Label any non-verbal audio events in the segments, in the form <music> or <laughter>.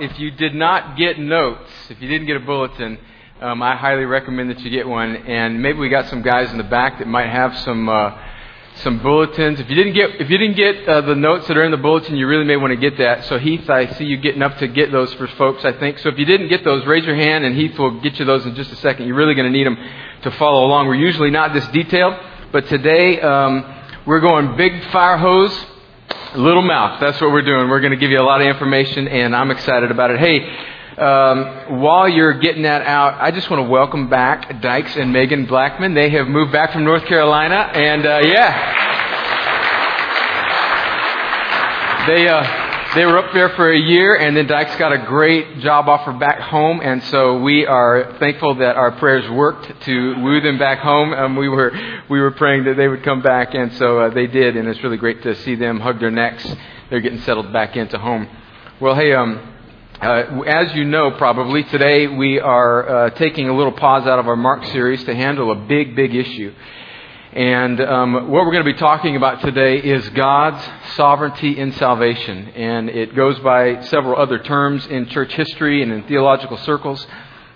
If you did not get notes, if you didn't get a bulletin, um, I highly recommend that you get one. And maybe we got some guys in the back that might have some uh, some bulletins. If you didn't get if you didn't get uh, the notes that are in the bulletin, you really may want to get that. So Heath, I see you getting up to get those for folks. I think so. If you didn't get those, raise your hand, and Heath will get you those in just a second. You're really going to need them to follow along. We're usually not this detailed, but today um, we're going big fire hose Little mouth. That's what we're doing. We're going to give you a lot of information, and I'm excited about it. Hey, um, while you're getting that out, I just want to welcome back Dykes and Megan Blackman. They have moved back from North Carolina, and uh, yeah, they. Uh, they were up there for a year, and then Dykes got a great job offer back home, and so we are thankful that our prayers worked to woo them back home. Um, we were we were praying that they would come back, and so uh, they did, and it's really great to see them hug their necks. They're getting settled back into home. Well, hey, um, uh, as you know, probably today we are uh, taking a little pause out of our Mark series to handle a big, big issue. And um, what we're going to be talking about today is God's sovereignty in salvation. And it goes by several other terms in church history and in theological circles.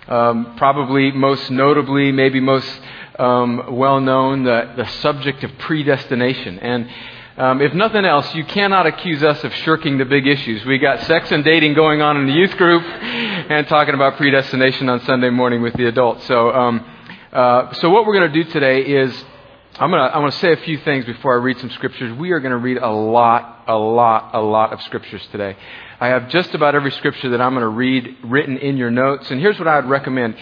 Um, probably most notably, maybe most um, well known, the, the subject of predestination. And um, if nothing else, you cannot accuse us of shirking the big issues. We got sex and dating going on in the youth group and talking about predestination on Sunday morning with the adults. So, um, uh, so what we're going to do today is I'm going to, I'm going to say a few things before I read some scriptures. We are going to read a lot, a lot, a lot of scriptures today. I have just about every scripture that I'm going to read written in your notes. And here's what I would recommend.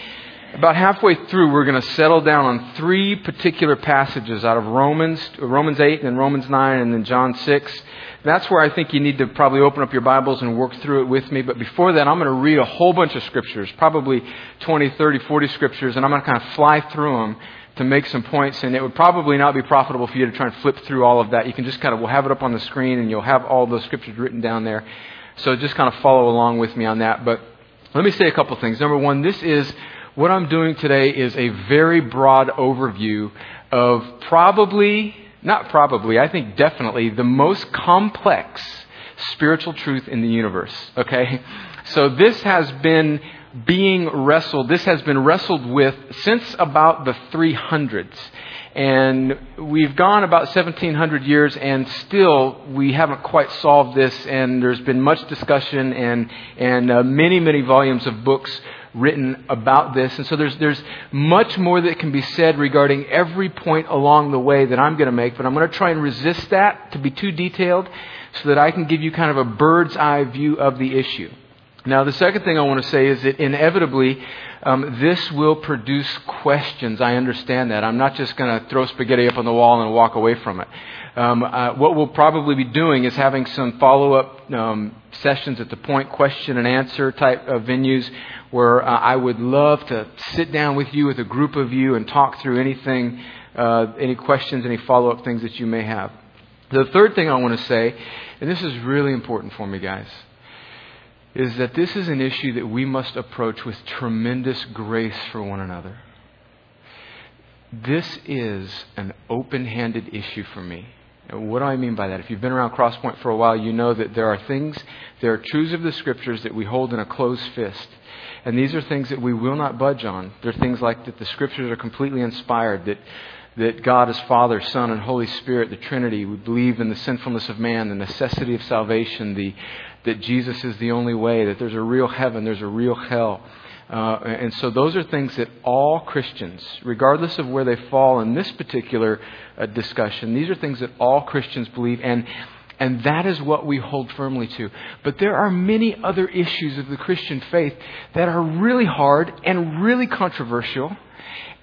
About halfway through, we're going to settle down on three particular passages out of Romans, Romans 8 and then Romans 9 and then John 6. That's where I think you need to probably open up your Bibles and work through it with me. But before that, I'm going to read a whole bunch of scriptures, probably 20, 30, 40 scriptures, and I'm going to kind of fly through them to make some points, and it would probably not be profitable for you to try and flip through all of that. You can just kind of, we'll have it up on the screen, and you'll have all those scriptures written down there. So just kind of follow along with me on that. But let me say a couple things. Number one, this is, what I'm doing today is a very broad overview of probably, not probably, I think definitely, the most complex spiritual truth in the universe. Okay? So this has been being wrestled. This has been wrestled with since about the 300s. And we've gone about 1700 years and still we haven't quite solved this and there's been much discussion and, and uh, many, many volumes of books written about this. And so there's, there's much more that can be said regarding every point along the way that I'm going to make, but I'm going to try and resist that to be too detailed so that I can give you kind of a bird's eye view of the issue. Now, the second thing I want to say is that inevitably, um, this will produce questions. I understand that. I'm not just going to throw spaghetti up on the wall and walk away from it. Um, uh, what we'll probably be doing is having some follow up um, sessions at the point question and answer type of venues where uh, I would love to sit down with you, with a group of you, and talk through anything, uh, any questions, any follow up things that you may have. The third thing I want to say, and this is really important for me, guys is that this is an issue that we must approach with tremendous grace for one another. This is an open handed issue for me. What do I mean by that? If you've been around Crosspoint for a while, you know that there are things, there are truths of the Scriptures that we hold in a closed fist. And these are things that we will not budge on. They're things like that the Scriptures are completely inspired, that that God is Father, Son, and Holy Spirit, the Trinity. We believe in the sinfulness of man, the necessity of salvation, the, that Jesus is the only way, that there's a real heaven, there's a real hell. Uh, and so those are things that all Christians, regardless of where they fall in this particular uh, discussion, these are things that all Christians believe, and, and that is what we hold firmly to. But there are many other issues of the Christian faith that are really hard and really controversial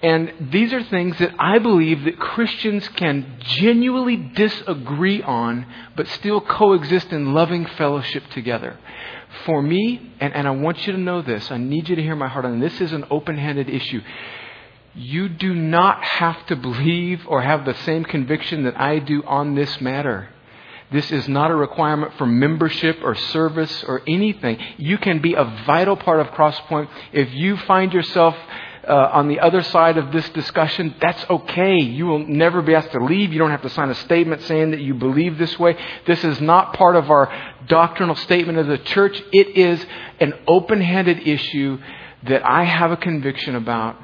and these are things that I believe that Christians can genuinely disagree on, but still coexist in loving fellowship together. For me, and, and I want you to know this, I need you to hear my heart on this. This is an open handed issue. You do not have to believe or have the same conviction that I do on this matter. This is not a requirement for membership or service or anything. You can be a vital part of Crosspoint if you find yourself uh, on the other side of this discussion, that's okay. You will never be asked to leave. You don't have to sign a statement saying that you believe this way. This is not part of our doctrinal statement of the church. It is an open handed issue that I have a conviction about.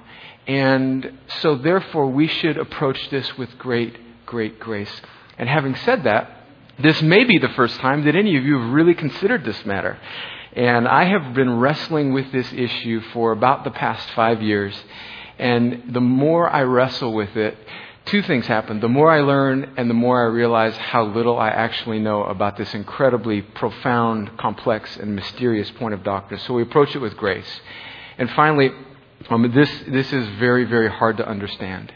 And so, therefore, we should approach this with great, great grace. And having said that, this may be the first time that any of you have really considered this matter. And I have been wrestling with this issue for about the past five years. And the more I wrestle with it, two things happen. The more I learn and the more I realize how little I actually know about this incredibly profound, complex, and mysterious point of doctrine. So we approach it with grace. And finally, um, this, this is very, very hard to understand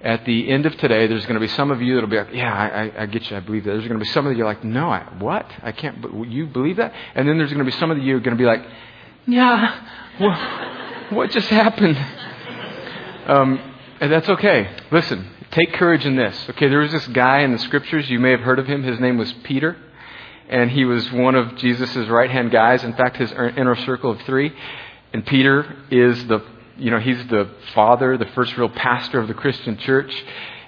at the end of today, there's going to be some of you that'll be like, yeah, I, I, get you, I believe that. There's going to be some of you like, no, I, what? I can't, you believe that? And then there's going to be some of you going to be like, yeah, well, what just happened? Um, and that's okay. Listen, take courage in this. Okay, there was this guy in the scriptures, you may have heard of him. His name was Peter. And he was one of Jesus' right hand guys. In fact, his inner circle of three. And Peter is the you know, he's the father, the first real pastor of the Christian church.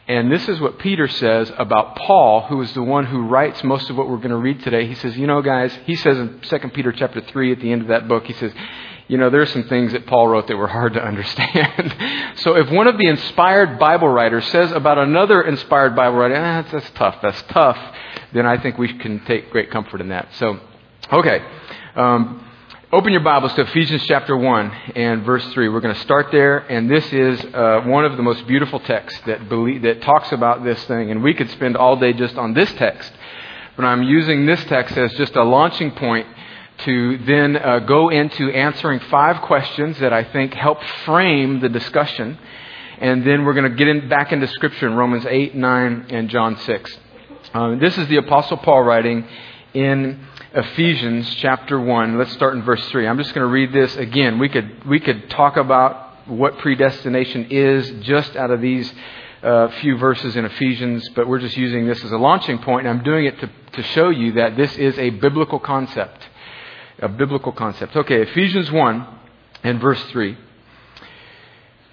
And this is what Peter says about Paul, who is the one who writes most of what we're going to read today. He says, you know, guys, he says in 2 Peter chapter 3 at the end of that book, he says, you know, there are some things that Paul wrote that were hard to <laughs> understand. so if one of the inspired Bible writers says about another inspired Bible writer, ah, that's, that's tough, that's tough, then I think we can take great comfort in that. So, okay. Um, Open your Bibles to Ephesians chapter 1 and verse 3. We're going to start there, and this is uh, one of the most beautiful texts that, believe, that talks about this thing. And we could spend all day just on this text, but I'm using this text as just a launching point to then uh, go into answering five questions that I think help frame the discussion. And then we're going to get in, back into Scripture in Romans 8, 9, and John 6. Um, this is the Apostle Paul writing in Ephesians chapter 1. Let's start in verse 3. I'm just going to read this again. We could, we could talk about what predestination is just out of these uh, few verses in Ephesians, but we're just using this as a launching point, and I'm doing it to, to show you that this is a biblical concept. A biblical concept. Okay, Ephesians 1 and verse 3.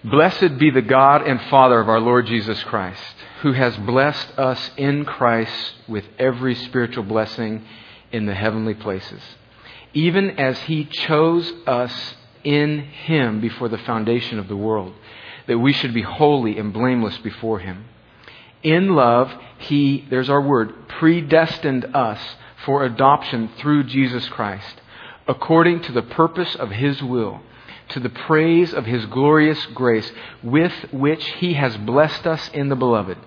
Blessed be the God and Father of our Lord Jesus Christ, who has blessed us in Christ with every spiritual blessing in the heavenly places, even as He chose us in Him before the foundation of the world, that we should be holy and blameless before Him. In love, He, there's our word, predestined us for adoption through Jesus Christ, according to the purpose of His will, to the praise of His glorious grace, with which He has blessed us in the Beloved.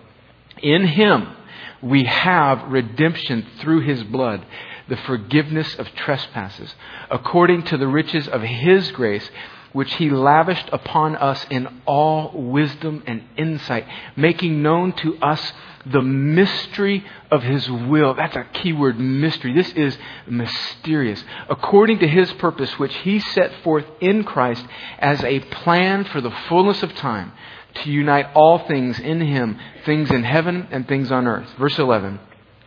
In Him, we have redemption through his blood, the forgiveness of trespasses, according to the riches of his grace, which he lavished upon us in all wisdom and insight, making known to us the mystery of his will. That's a key word, mystery. This is mysterious. According to his purpose, which he set forth in Christ as a plan for the fullness of time to unite all things in him, things in heaven and things on earth. Verse 11.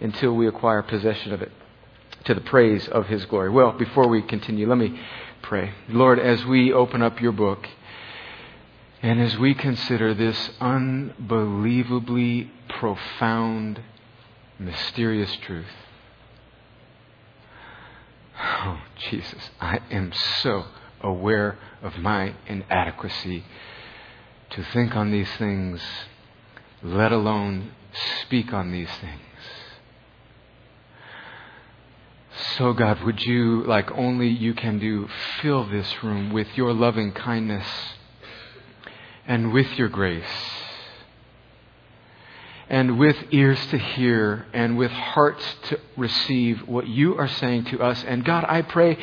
until we acquire possession of it to the praise of his glory. Well, before we continue, let me pray. Lord, as we open up your book, and as we consider this unbelievably profound, mysterious truth, Oh, Jesus, I am so aware of my inadequacy to think on these things, let alone speak on these things. So, God, would you, like only you can do, fill this room with your loving kindness and with your grace and with ears to hear and with hearts to receive what you are saying to us. And God, I pray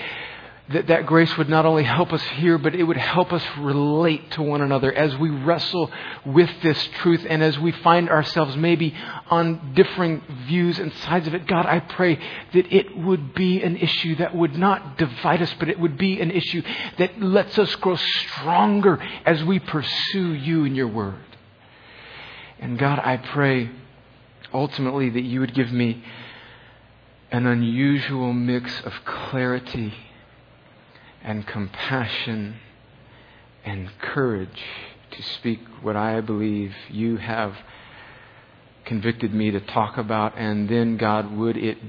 that that grace would not only help us here, but it would help us relate to one another as we wrestle with this truth and as we find ourselves maybe on differing views and sides of it. God, I pray that it would be an issue that would not divide us, but it would be an issue that lets us grow stronger as we pursue you and your word. And God, I pray ultimately that you would give me an unusual mix of clarity and compassion and courage to speak what I believe you have convicted me to talk about. And then, God, would it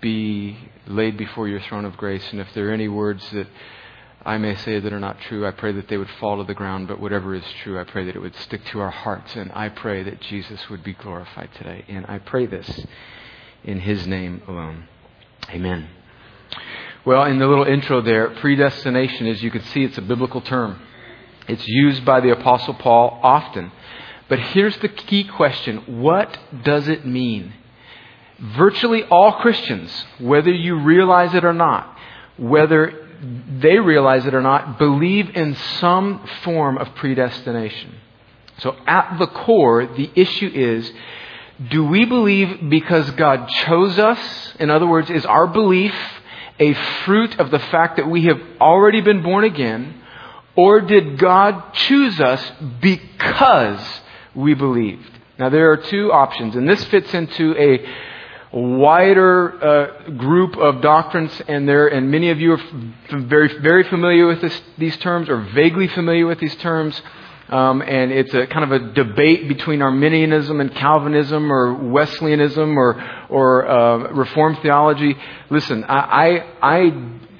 be laid before your throne of grace? And if there are any words that I may say that are not true, I pray that they would fall to the ground. But whatever is true, I pray that it would stick to our hearts. And I pray that Jesus would be glorified today. And I pray this in his name alone. Amen. Well, in the little intro there, predestination, as you can see, it's a biblical term. It's used by the Apostle Paul often. But here's the key question what does it mean? Virtually all Christians, whether you realize it or not, whether they realize it or not, believe in some form of predestination. So at the core, the issue is do we believe because God chose us? In other words, is our belief a fruit of the fact that we have already been born again? Or did God choose us because we believed? Now, there are two options, and this fits into a wider uh, group of doctrines, and there, and many of you are f- very, very familiar with this, these terms, or vaguely familiar with these terms. Um, and it's a kind of a debate between Arminianism and Calvinism or Wesleyanism or, or uh, Reformed theology. Listen, I, I, I,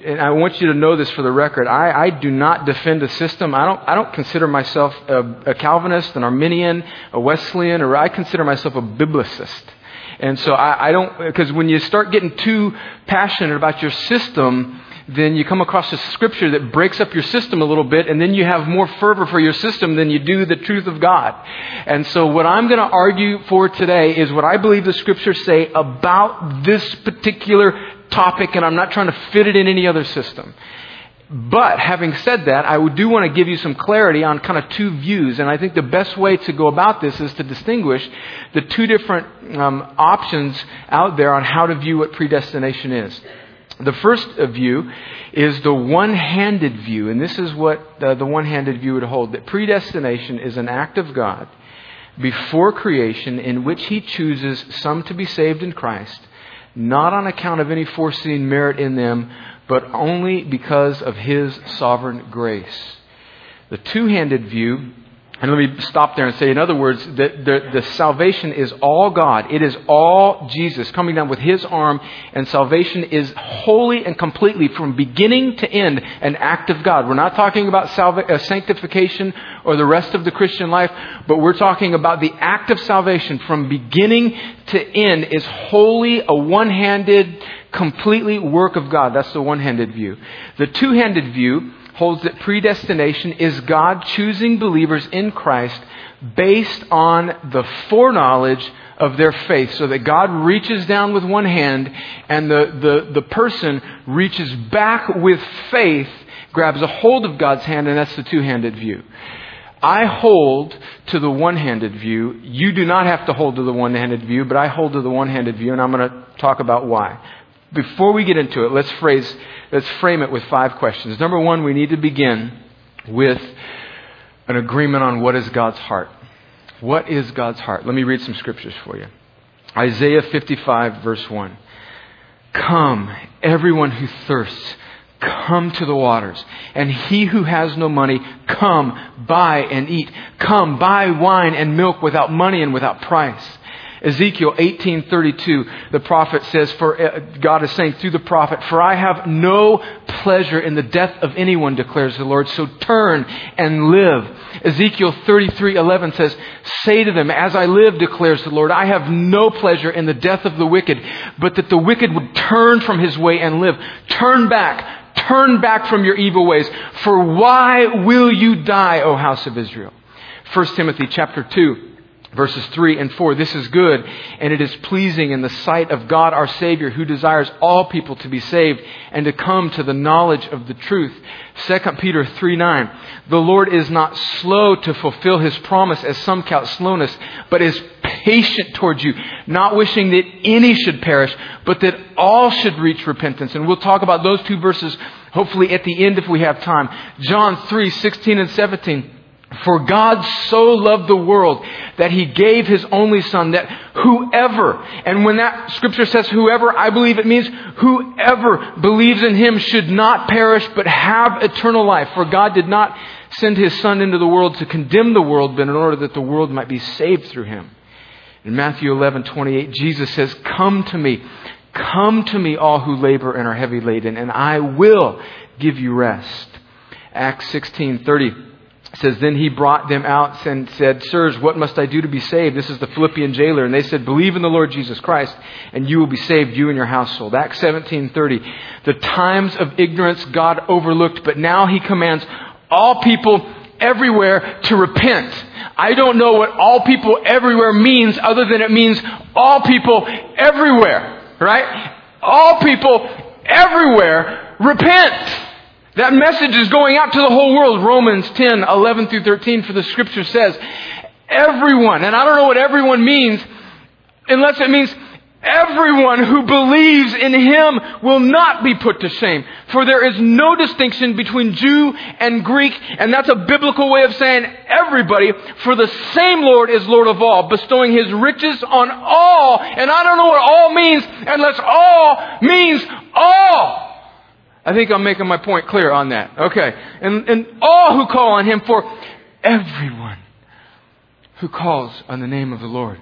and I want you to know this for the record. I, I do not defend a system. I don't, I don't consider myself a, a Calvinist, an Arminian, a Wesleyan, or I consider myself a biblicist. And so I, I don't, because when you start getting too passionate about your system, then you come across a scripture that breaks up your system a little bit, and then you have more fervor for your system than you do the truth of God. And so what I'm going to argue for today is what I believe the scriptures say about this particular topic, and I'm not trying to fit it in any other system. But having said that, I do want to give you some clarity on kind of two views, and I think the best way to go about this is to distinguish the two different um, options out there on how to view what predestination is. The first view is the one handed view, and this is what uh, the, the one handed view would hold that predestination is an act of God before creation in which He chooses some to be saved in Christ, not on account of any foreseen merit in them, but only because of His sovereign grace. The two handed view and let me stop there and say, in other words, that the, the, salvation is all God. It is all Jesus coming down with His arm, and salvation is wholly and completely, from beginning to end, an act of God. We're not talking about salva- uh, sanctification or the rest of the Christian life, but we're talking about the act of salvation from beginning to end is wholly a one-handed, completely work of God. That's the one-handed view. The two-handed view holds that predestination is God choosing believers in Christ based on the foreknowledge of their faith. So that God reaches down with one hand and the, the, the person reaches back with faith, grabs a hold of God's hand, and that's the two handed view. I hold to the one handed view. You do not have to hold to the one handed view, but I hold to the one handed view, and I'm going to talk about why. Before we get into it, let's phrase let's frame it with five questions. Number one, we need to begin with an agreement on what is God's heart. What is God's heart? Let me read some scriptures for you. Isaiah 55, verse 1. Come, everyone who thirsts, come to the waters. And he who has no money, come, buy and eat. Come, buy wine and milk without money and without price. Ezekiel 18:32, the prophet says, "For uh, God is saying through the prophet, for I have no pleasure in the death of anyone," declares the Lord. So turn and live. Ezekiel 33:11 says, "Say to them, as I live," declares the Lord, "I have no pleasure in the death of the wicked, but that the wicked would turn from his way and live. Turn back." Turn back from your evil ways. For why will you die, O house of Israel? 1 Timothy chapter 2 Verses 3 and 4, this is good, and it is pleasing in the sight of God our Savior, who desires all people to be saved and to come to the knowledge of the truth. 2 Peter 3 9, the Lord is not slow to fulfill his promise, as some count slowness, but is patient towards you, not wishing that any should perish, but that all should reach repentance. And we'll talk about those two verses hopefully at the end if we have time. John 3 16 and 17. For God so loved the world that he gave his only son that whoever, and when that scripture says whoever, I believe it means whoever believes in him should not perish but have eternal life. For God did not send his son into the world to condemn the world, but in order that the world might be saved through him. In Matthew 11, 28, Jesus says, Come to me. Come to me, all who labor and are heavy laden, and I will give you rest. Acts 16, 30 says, Then he brought them out and said, Sirs, what must I do to be saved? This is the Philippian jailer. And they said, Believe in the Lord Jesus Christ, and you will be saved, you and your household. Acts 17:30. The times of ignorance God overlooked, but now he commands all people everywhere to repent. I don't know what all people everywhere means other than it means all people everywhere, right? All people everywhere repent. That message is going out to the whole world. Romans 10, 11 through 13, for the scripture says, everyone, and I don't know what everyone means, unless it means everyone who believes in him will not be put to shame. For there is no distinction between Jew and Greek, and that's a biblical way of saying everybody, for the same Lord is Lord of all, bestowing his riches on all, and I don't know what all means, unless all means all. I think I'm making my point clear on that. Okay. And, and all who call on him for everyone who calls on the name of the Lord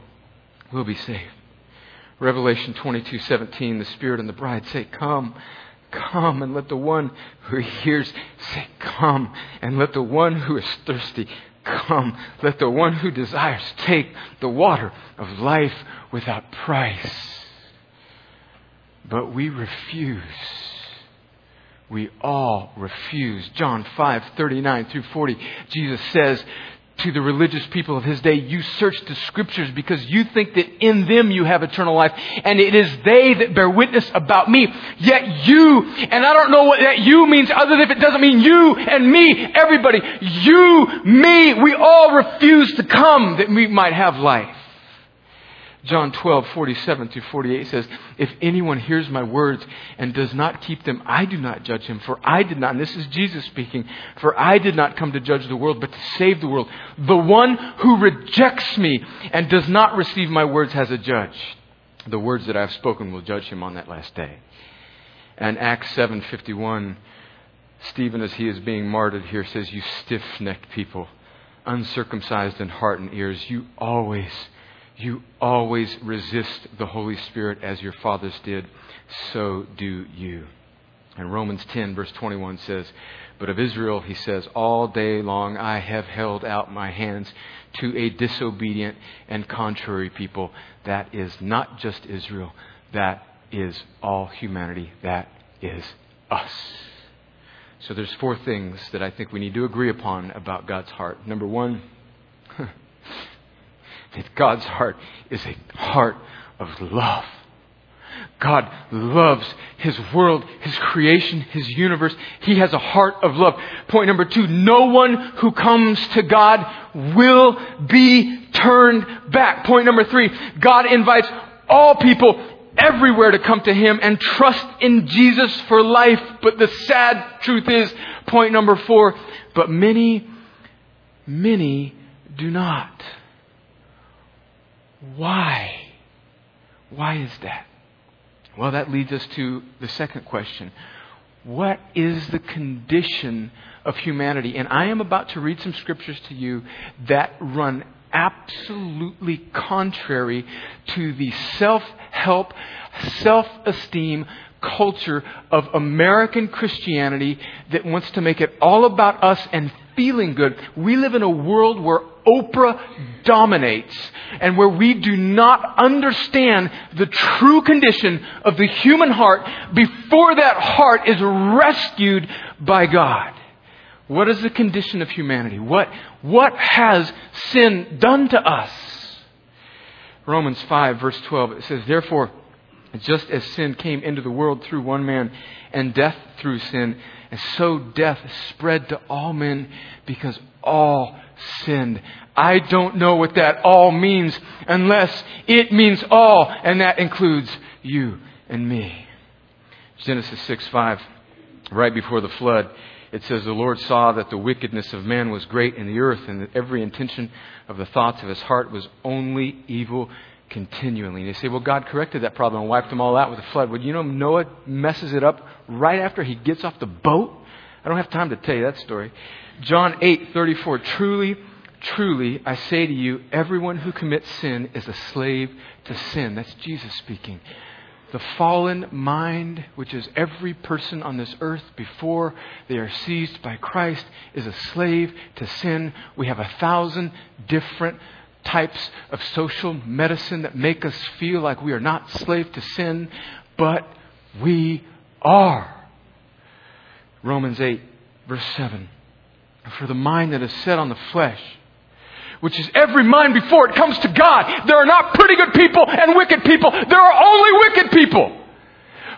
will be saved. Revelation 22:17 the spirit and the bride say come come and let the one who hears say come and let the one who is thirsty come let the one who desires take the water of life without price but we refuse we all refuse. John 5, 39 through 40, Jesus says to the religious people of his day, You search the scriptures because you think that in them you have eternal life, and it is they that bear witness about me. Yet you, and I don't know what that you means other than if it doesn't mean you and me, everybody, you, me, we all refuse to come that we might have life. John 12, 47 through 48 says, If anyone hears my words and does not keep them, I do not judge him, for I did not, and this is Jesus speaking, for I did not come to judge the world, but to save the world. The one who rejects me and does not receive my words has a judge. The words that I have spoken will judge him on that last day. And Acts 7:51, Stephen, as he is being martyred here, says, You stiff necked people, uncircumcised in heart and ears, you always you always resist the Holy Spirit as your fathers did, so do you. And Romans 10, verse 21 says, But of Israel, he says, All day long I have held out my hands to a disobedient and contrary people. That is not just Israel, that is all humanity, that is us. So there's four things that I think we need to agree upon about God's heart. Number one, <laughs> that God's heart is a heart of love. God loves His world, His creation, His universe. He has a heart of love. Point number two, no one who comes to God will be turned back. Point number three, God invites all people everywhere to come to Him and trust in Jesus for life. But the sad truth is, point number four, but many, many do not. Why? Why is that? Well, that leads us to the second question. What is the condition of humanity? And I am about to read some scriptures to you that run absolutely contrary to the self help, self esteem culture of American Christianity that wants to make it all about us and feeling good. We live in a world where Oprah dominates and where we do not understand the true condition of the human heart before that heart is rescued by God. What is the condition of humanity? What, what has sin done to us? Romans 5, verse 12, it says, Therefore, just as sin came into the world through one man, and death through sin, and so death spread to all men because all sinned. I don't know what that all means unless it means all, and that includes you and me. Genesis 6 5, right before the flood, it says, The Lord saw that the wickedness of man was great in the earth, and that every intention of the thoughts of his heart was only evil continually. And you say, Well, God corrected that problem and wiped them all out with a flood. Well, you know, Noah messes it up right after he gets off the boat. I don't have time to tell you that story. John 8 34, Truly, truly, I say to you, everyone who commits sin is a slave to sin. That's Jesus speaking. The fallen mind, which is every person on this earth before they are seized by Christ, is a slave to sin. We have a thousand different types of social medicine that make us feel like we are not slave to sin, but we are. Romans 8, verse 7. For the mind that is set on the flesh, which is every mind before it comes to God. There are not pretty good people and wicked people. There are only wicked people.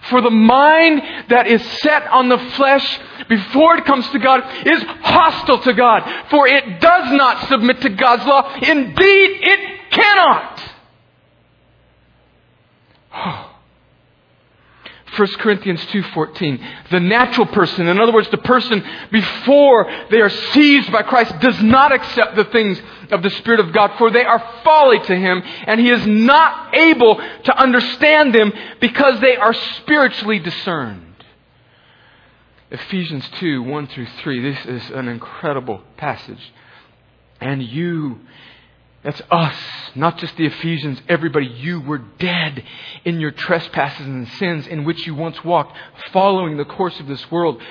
For the mind that is set on the flesh before it comes to God is hostile to God. For it does not submit to God's law. Indeed, it cannot. <sighs> Oh, 1 Corinthians 2:14 the natural person in other words the person before they are seized by Christ does not accept the things of the spirit of God for they are folly to him and he is not able to understand them because they are spiritually discerned. Ephesians 2 1 through 3 this is an incredible passage. And you that's us, not just the Ephesians, everybody. You were dead in your trespasses and sins in which you once walked, following the course of this world,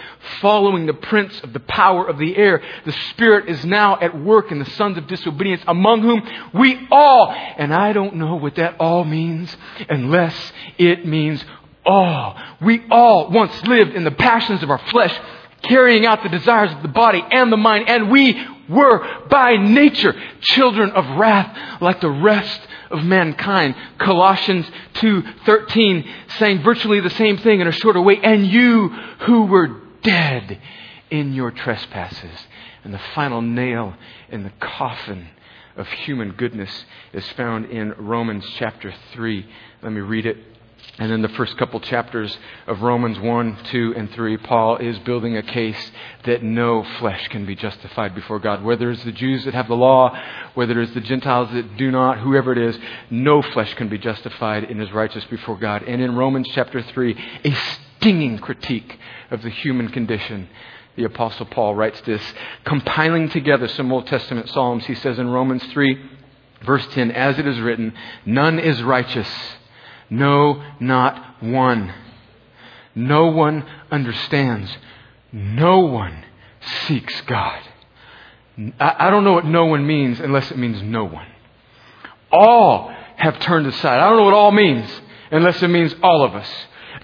following the prince of the power of the air. The Spirit is now at work in the sons of disobedience, among whom we all, and I don't know what that all means unless it means all. We all once lived in the passions of our flesh, carrying out the desires of the body and the mind, and we were by nature children of wrath like the rest of mankind. Colossians 2:13 saying virtually the same thing in a shorter way, and you who were dead in your trespasses. And the final nail in the coffin of human goodness is found in Romans chapter 3. Let me read it and in the first couple chapters of Romans 1, 2, and 3, Paul is building a case that no flesh can be justified before God. Whether it's the Jews that have the law, whether it's the Gentiles that do not, whoever it is, no flesh can be justified and is righteous before God. And in Romans chapter 3, a stinging critique of the human condition. The Apostle Paul writes this, compiling together some Old Testament Psalms. He says in Romans 3, verse 10, As it is written, none is righteous no, not one. No one understands. No one seeks God. I don't know what no one means unless it means no one. All have turned aside. I don't know what all means unless it means all of us.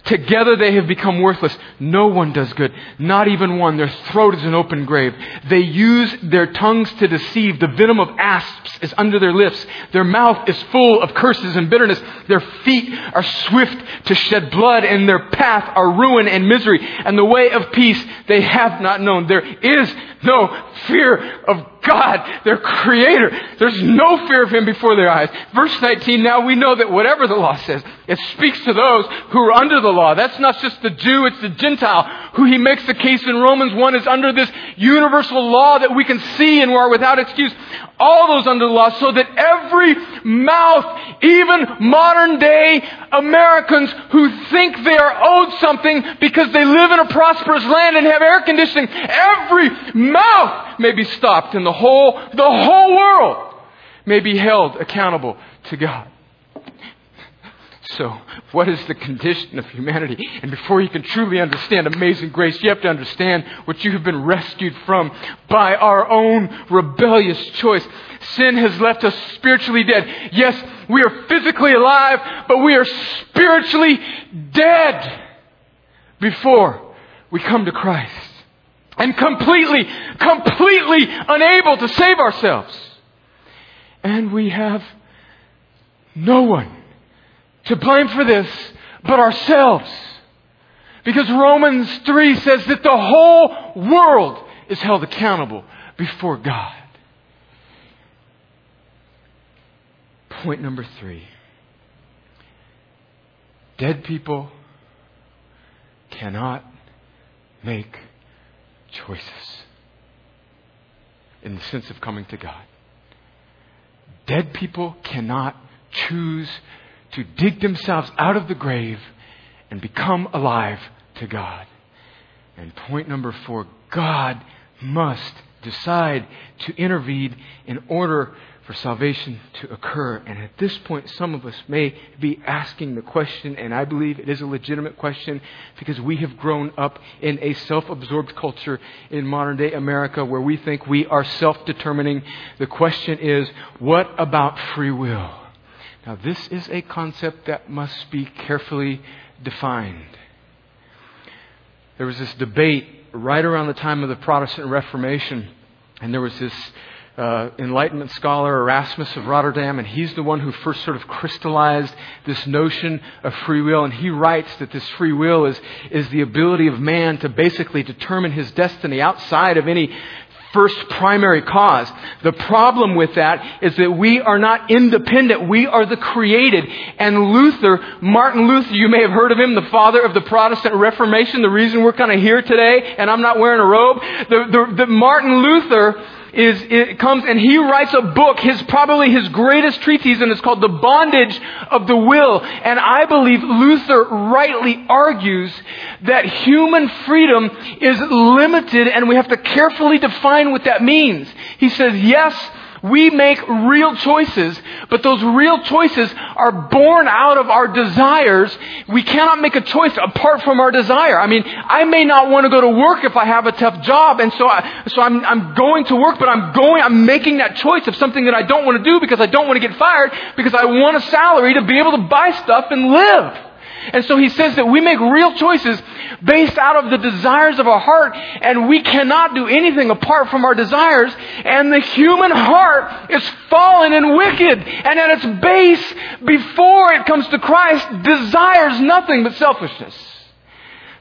Together they have become worthless. No one does good, not even one. Their throat is an open grave. They use their tongues to deceive. The venom of asps is under their lips. Their mouth is full of curses and bitterness. Their feet are swift to shed blood, and their path are ruin and misery. And the way of peace they have not known. There is no fear of God, their creator. There's no fear of him before their eyes. Verse 19, now we know that whatever the law says, it speaks to those who are under the law. That's not just the Jew, it's the Gentile who he makes the case in Romans 1 is under this universal law that we can see and are without excuse. All those under the law so that every mouth, even modern day Americans who think they are owed something because they live in a prosperous land and have air conditioning, every mouth may be stopped and the whole, the whole world may be held accountable to God. So, what is the condition of humanity? And before you can truly understand amazing grace, you have to understand what you have been rescued from by our own rebellious choice. Sin has left us spiritually dead. Yes, we are physically alive, but we are spiritually dead before we come to Christ. And completely, completely unable to save ourselves. And we have no one to blame for this but ourselves. Because Romans 3 says that the whole world is held accountable before God. Point number three dead people cannot make choices in the sense of coming to God. Dead people cannot choose to dig themselves out of the grave and become alive to God. And point number four God must decide to intervene in order for salvation to occur. And at this point, some of us may be asking the question, and I believe it is a legitimate question because we have grown up in a self absorbed culture in modern day America where we think we are self determining. The question is, what about free will? Now, this is a concept that must be carefully defined. There was this debate right around the time of the Protestant Reformation, and there was this uh, Enlightenment scholar Erasmus of Rotterdam, and he's the one who first sort of crystallized this notion of free will. And he writes that this free will is, is the ability of man to basically determine his destiny outside of any first primary cause. The problem with that is that we are not independent. We are the created. And Luther, Martin Luther, you may have heard of him, the father of the Protestant Reformation, the reason we're kind of here today, and I'm not wearing a robe. The, the, the Martin Luther is, it comes and he writes a book, his, probably his greatest treatise, and it's called The Bondage of the Will. And I believe Luther rightly argues that human freedom is limited and we have to carefully define what that means. He says, yes, we make real choices, but those real choices are born out of our desires. We cannot make a choice apart from our desire. I mean, I may not want to go to work if I have a tough job, and so I, so I'm, I'm going to work, but I'm going, I'm making that choice of something that I don't want to do because I don't want to get fired because I want a salary to be able to buy stuff and live. And so he says that we make real choices based out of the desires of our heart, and we cannot do anything apart from our desires. And the human heart is fallen and wicked, and at its base, before it comes to Christ, desires nothing but selfishness.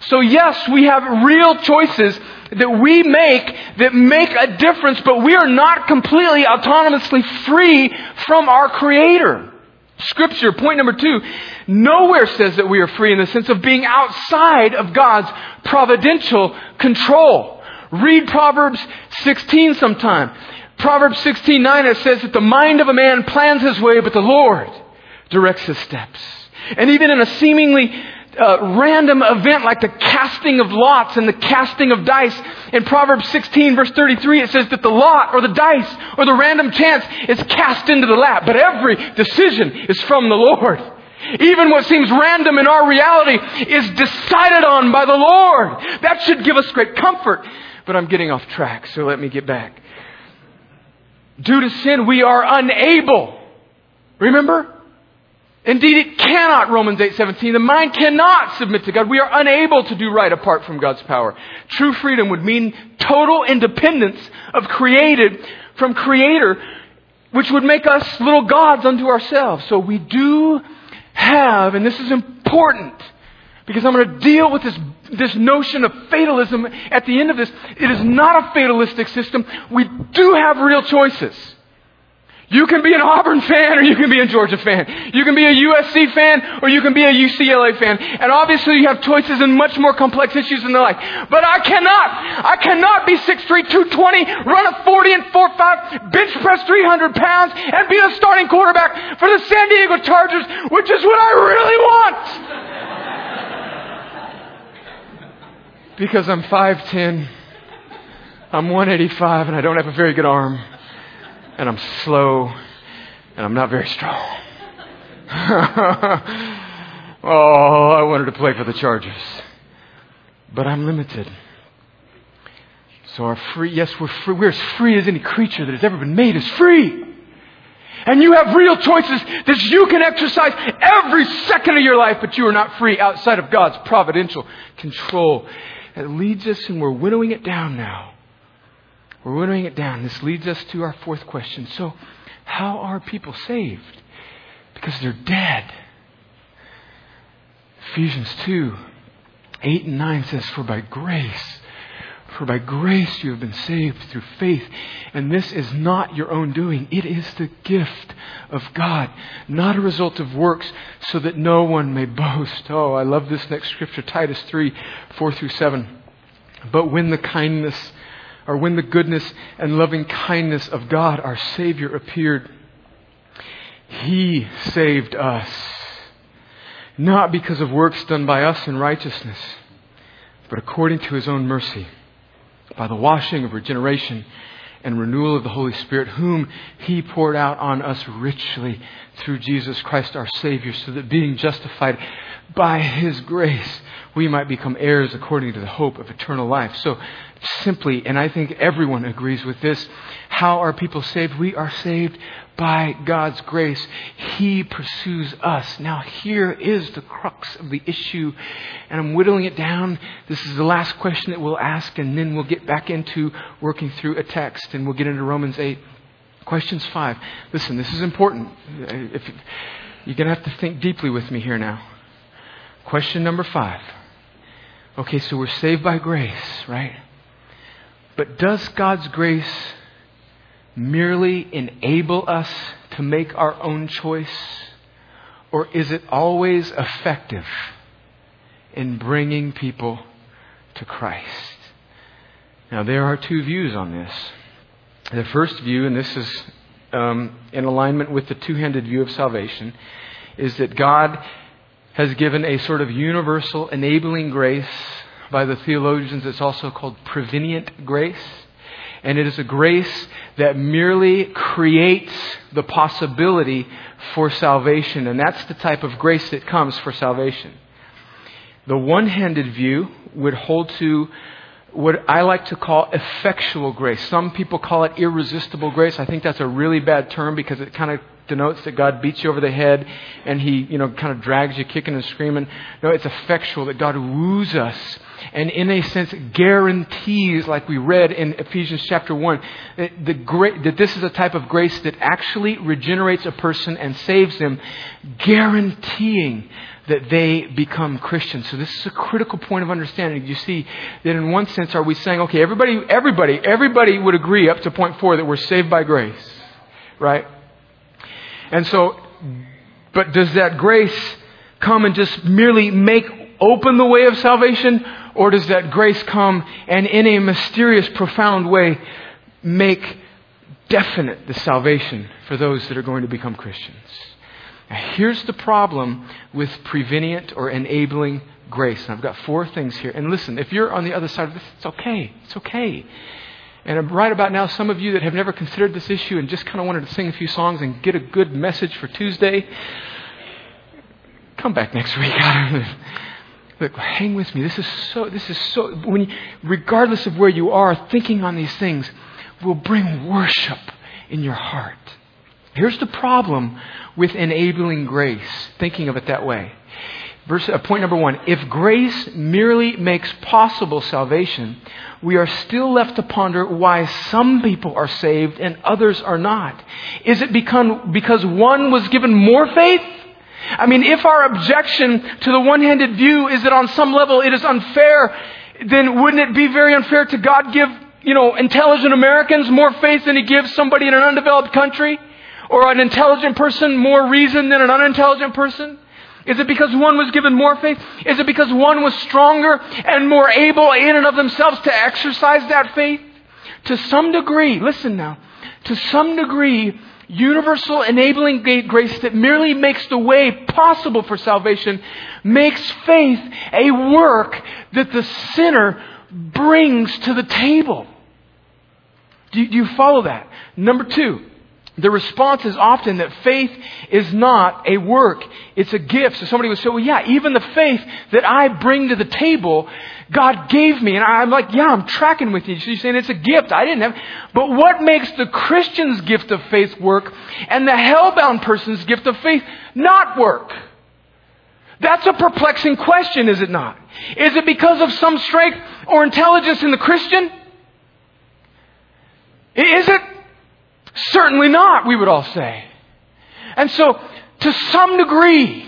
So yes, we have real choices that we make that make a difference, but we are not completely autonomously free from our Creator. Scripture, point number two, nowhere says that we are free in the sense of being outside of God's providential control. Read Proverbs 16 sometime. Proverbs 16, 9, it says that the mind of a man plans his way, but the Lord directs his steps. And even in a seemingly uh, random event like the casting of lots and the casting of dice. In Proverbs 16 verse 33 it says that the lot or the dice or the random chance is cast into the lap, but every decision is from the Lord. Even what seems random in our reality is decided on by the Lord. That should give us great comfort. But I'm getting off track, so let me get back. Due to sin, we are unable. Remember? Indeed, it cannot, Romans 8:17. The mind cannot submit to God. We are unable to do right apart from God's power. True freedom would mean total independence of created from creator, which would make us little gods unto ourselves. So we do have, and this is important, because I'm going to deal with this, this notion of fatalism at the end of this. It is not a fatalistic system. We do have real choices. You can be an Auburn fan or you can be a Georgia fan. You can be a USC fan or you can be a UCLA fan. And obviously you have choices in much more complex issues in the life. But I cannot, I cannot be 6'3", 220, run a 40 and 4'5", bench press 300 pounds, and be the starting quarterback for the San Diego Chargers, which is what I really want. Because I'm 5'10", I'm 185, and I don't have a very good arm and I'm slow, and I'm not very strong. <laughs> oh, I wanted to play for the Chargers. But I'm limited. So our free, yes, we're free. We're as free as any creature that has ever been made is free. And you have real choices that you can exercise every second of your life, but you are not free outside of God's providential control. It leads us, and we're winnowing it down now we're winnowing it down. This leads us to our fourth question. So, how are people saved? Because they're dead. Ephesians 2 8 and 9 says, For by grace, for by grace you have been saved through faith. And this is not your own doing. It is the gift of God, not a result of works, so that no one may boast. Oh, I love this next scripture, Titus 3 4 through 7. But when the kindness, or when the goodness and loving kindness of God, our Savior, appeared, He saved us. Not because of works done by us in righteousness, but according to His own mercy by the washing of regeneration and renewal of the Holy Spirit, whom He poured out on us richly through Jesus Christ our Savior, so that being justified by His grace, we might become heirs according to the hope of eternal life. So, simply, and I think everyone agrees with this, how are people saved? We are saved by God's grace. He pursues us. Now, here is the crux of the issue, and I'm whittling it down. This is the last question that we'll ask, and then we'll get back into working through a text, and we'll get into Romans 8. Questions 5. Listen, this is important. If, you're going to have to think deeply with me here now. Question number 5. Okay, so we're saved by grace, right? But does God's grace merely enable us to make our own choice? Or is it always effective in bringing people to Christ? Now, there are two views on this. The first view, and this is um, in alignment with the two handed view of salvation, is that God has given a sort of universal enabling grace. By the theologians, it's also called prevenient grace. And it is a grace that merely creates the possibility for salvation. And that's the type of grace that comes for salvation. The one handed view would hold to what I like to call effectual grace. Some people call it irresistible grace. I think that's a really bad term because it kind of denotes that God beats you over the head and He, you know, kind of drags you kicking and screaming. No, it's effectual, that God woos us and in a sense guarantees, like we read in Ephesians chapter 1, that, that this is a type of grace that actually regenerates a person and saves them, guaranteeing that they become Christians. So this is a critical point of understanding. You see that in one sense are we saying, okay, everybody, everybody, everybody would agree up to point four that we're saved by grace, right? And so, but does that grace come and just merely make open the way of salvation? Or does that grace come and in a mysterious, profound way make definite the salvation for those that are going to become Christians? Now, here's the problem with prevenient or enabling grace. And I've got four things here. And listen, if you're on the other side of this, it's okay. It's okay. And right about now, some of you that have never considered this issue and just kind of wanted to sing a few songs and get a good message for Tuesday, come back next week. <laughs> Look, hang with me. This is so, this is so, when, you, regardless of where you are, thinking on these things will bring worship in your heart. Here's the problem with enabling grace, thinking of it that way. Verse, uh, point number one if grace merely makes possible salvation, we are still left to ponder why some people are saved and others are not. Is it become, because one was given more faith? I mean, if our objection to the one handed view is that on some level it is unfair, then wouldn't it be very unfair to God give, you know, intelligent Americans more faith than He gives somebody in an undeveloped country? Or an intelligent person more reason than an unintelligent person? Is it because one was given more faith? Is it because one was stronger and more able in and of themselves to exercise that faith? To some degree, listen now, to some degree, universal enabling grace that merely makes the way possible for salvation makes faith a work that the sinner brings to the table. Do you, follow that? Number two, the response is often that faith is not a work, it's a gift. So somebody would say, well, yeah, even the faith that I bring to the table, God gave me. And I'm like, yeah, I'm tracking with you. So you're saying it's a gift. I didn't have. But what makes the Christian's gift of faith work and the hellbound person's gift of faith not work? That's a perplexing question, is it not? Is it because of some strength or intelligence in the Christian? Is it? Certainly not, we would all say. And so, to some degree,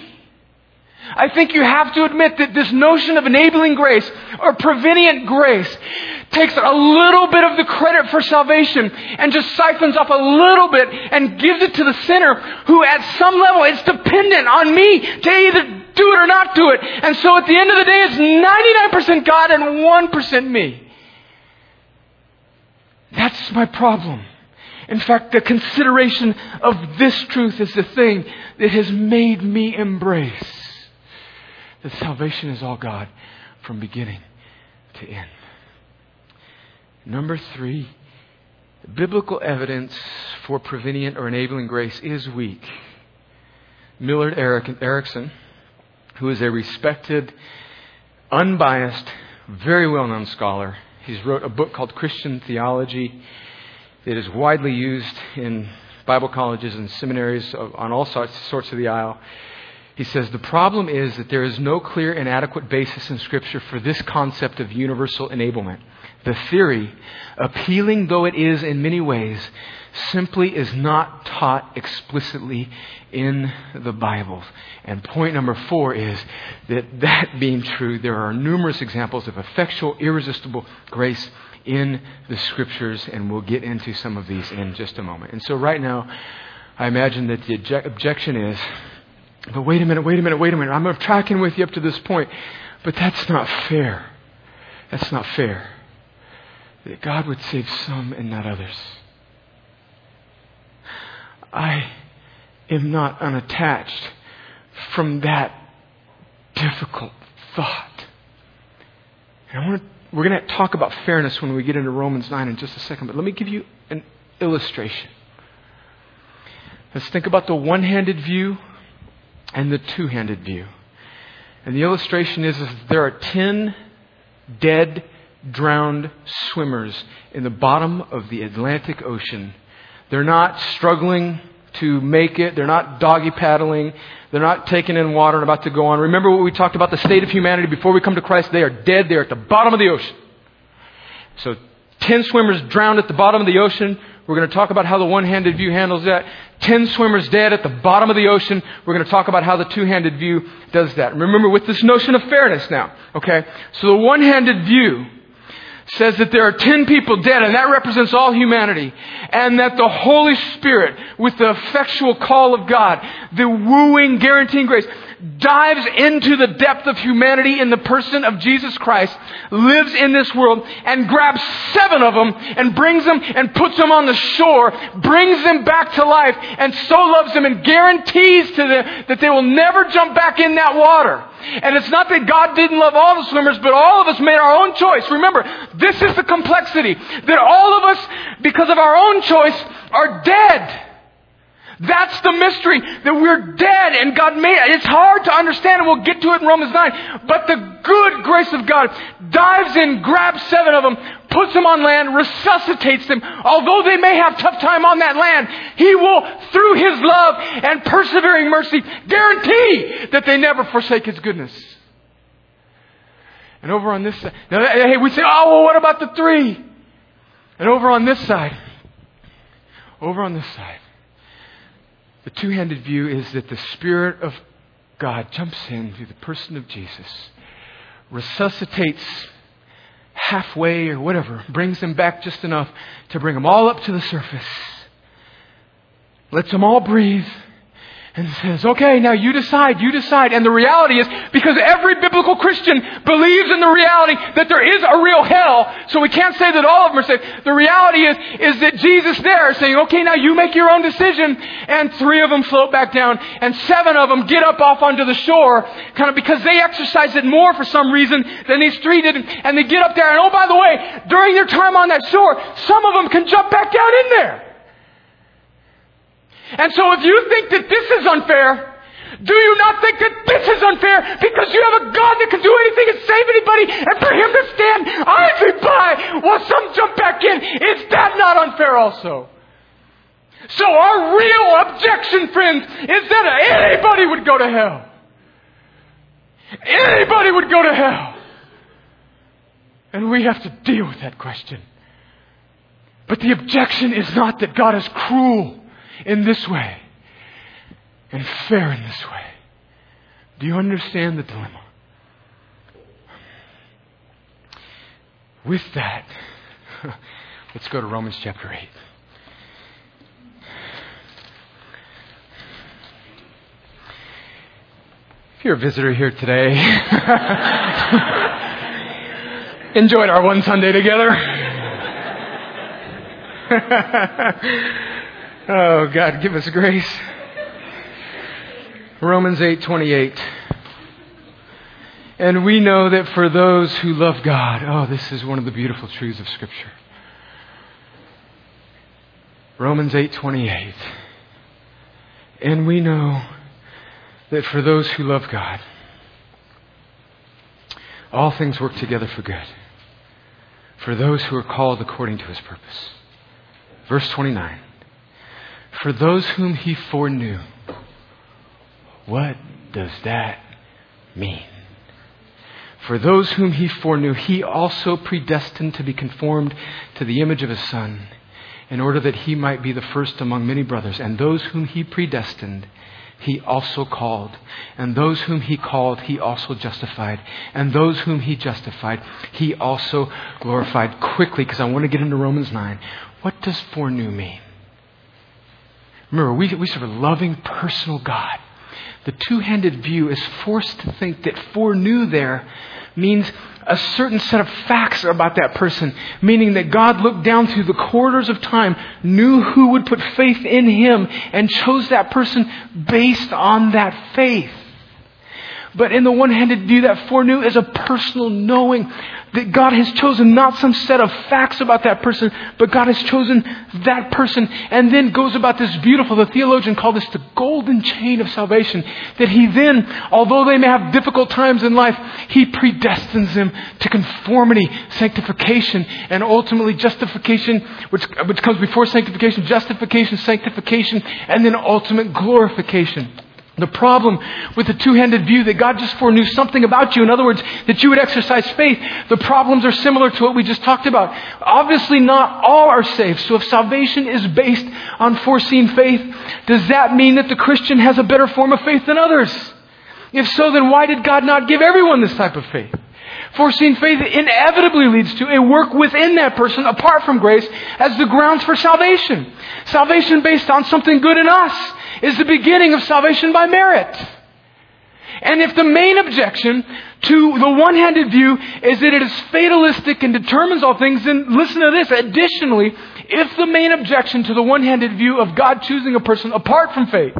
I think you have to admit that this notion of enabling grace or prevenient grace takes a little bit of the credit for salvation and just siphons off a little bit and gives it to the sinner who at some level is dependent on me to either do it or not do it. And so at the end of the day, it's 99% God and 1% me. That's my problem. In fact, the consideration of this truth is the thing that has made me embrace that salvation is all God from beginning to end. Number three, biblical evidence for prevenient or enabling grace is weak. Millard Erickson, who is a respected, unbiased, very well known scholar, he's wrote a book called Christian Theology that is widely used in Bible colleges and seminaries on all sorts, sorts of the aisle. He says the problem is that there is no clear and adequate basis in Scripture for this concept of universal enablement. The theory, appealing though it is in many ways, simply is not taught explicitly in the Bible. And point number four is that that being true, there are numerous examples of effectual, irresistible grace in the Scriptures, and we'll get into some of these in just a moment. And so right now, I imagine that the objection is but wait a minute, wait a minute, wait a minute. I'm tracking with you up to this point. But that's not fair. That's not fair. That God would save some and not others. I am not unattached from that difficult thought. And I want to, we're going to talk about fairness when we get into Romans 9 in just a second, but let me give you an illustration. Let's think about the one handed view and the two handed view. And the illustration is, is there are 10 dead, drowned swimmers in the bottom of the Atlantic Ocean. They're not struggling to make it. They're not doggy paddling. They're not taking in water and about to go on. Remember what we talked about the state of humanity before we come to Christ? They are dead. They're at the bottom of the ocean. So, 10 swimmers drowned at the bottom of the ocean. We're going to talk about how the one handed view handles that. Ten swimmers dead at the bottom of the ocean. We're going to talk about how the two handed view does that. Remember, with this notion of fairness now, okay? So the one handed view says that there are ten people dead, and that represents all humanity. And that the Holy Spirit, with the effectual call of God, the wooing, guaranteeing grace, dives into the depth of humanity in the person of Jesus Christ, lives in this world, and grabs seven of them and brings them and puts them on the shore, brings them back to life, and so loves them and guarantees to them that they will never jump back in that water. And it's not that God didn't love all the swimmers, but all of us made our own choice. Remember, this is the complexity. That all of us, because of our own choice, are dead. That's the mystery that we're dead and God made it. It's hard to understand and we'll get to it in Romans 9. But the good grace of God dives in, grabs seven of them, puts them on land, resuscitates them. Although they may have tough time on that land, He will, through His love and persevering mercy, guarantee that they never forsake His goodness. And over on this side, now, hey, we say, oh, well, what about the three? And over on this side, over on this side, the two handed view is that the Spirit of God jumps in through the person of Jesus, resuscitates halfway or whatever, brings them back just enough to bring them all up to the surface, lets them all breathe, and says, okay, now you decide, you decide. And the reality is, because every biblical Christian believes in the reality that there is a real hell, so we can't say that all of them are saved. The reality is, is that Jesus there is saying, okay, now you make your own decision, and three of them float back down, and seven of them get up off onto the shore, kind of because they exercised it more for some reason than these three did, and they get up there, and oh, by the way, during their time on that shore, some of them can jump back down in there. And so if you think that this is unfair, do you not think that this is unfair because you have a God that can do anything and save anybody and for him to stand idly by while some jump back in? Is that not unfair also? So our real objection, friends, is that anybody would go to hell. Anybody would go to hell. And we have to deal with that question. But the objection is not that God is cruel in this way and fair in this way. Do you understand the dilemma? With that, <laughs> let's go to Romans chapter 8. If you're a visitor here today, <laughs> enjoyed our one Sunday together. <laughs> oh, God, give us grace. Romans 8:28. And we know that for those who love God, oh, this is one of the beautiful truths of scripture. Romans 8:28. And we know that for those who love God, all things work together for good. For those who are called according to his purpose. Verse 29. For those whom he foreknew, what does that mean? For those whom he foreknew, he also predestined to be conformed to the image of his Son, in order that he might be the first among many brothers. And those whom he predestined, he also called. And those whom he called, he also justified. And those whom he justified, he also glorified. Quickly, because I want to get into Romans 9. What does foreknew mean? Remember, we, we serve a loving, personal God. The two handed view is forced to think that foreknew there means a certain set of facts about that person, meaning that God looked down through the corridors of time, knew who would put faith in him, and chose that person based on that faith. But in the one handed view, that foreknew is a personal knowing that God has chosen not some set of facts about that person, but God has chosen that person and then goes about this beautiful, the theologian called this the golden chain of salvation. That he then, although they may have difficult times in life, he predestines them to conformity, sanctification, and ultimately justification, which, which comes before sanctification, justification, sanctification, and then ultimate glorification. The problem with the two-handed view that God just foreknew something about you, in other words, that you would exercise faith, the problems are similar to what we just talked about. Obviously not all are saved. So if salvation is based on foreseen faith, does that mean that the Christian has a better form of faith than others? If so, then why did God not give everyone this type of faith? Foreseen faith inevitably leads to a work within that person apart from grace as the grounds for salvation. Salvation based on something good in us is the beginning of salvation by merit. And if the main objection to the one-handed view is that it is fatalistic and determines all things, then listen to this. Additionally, if the main objection to the one-handed view of God choosing a person apart from faith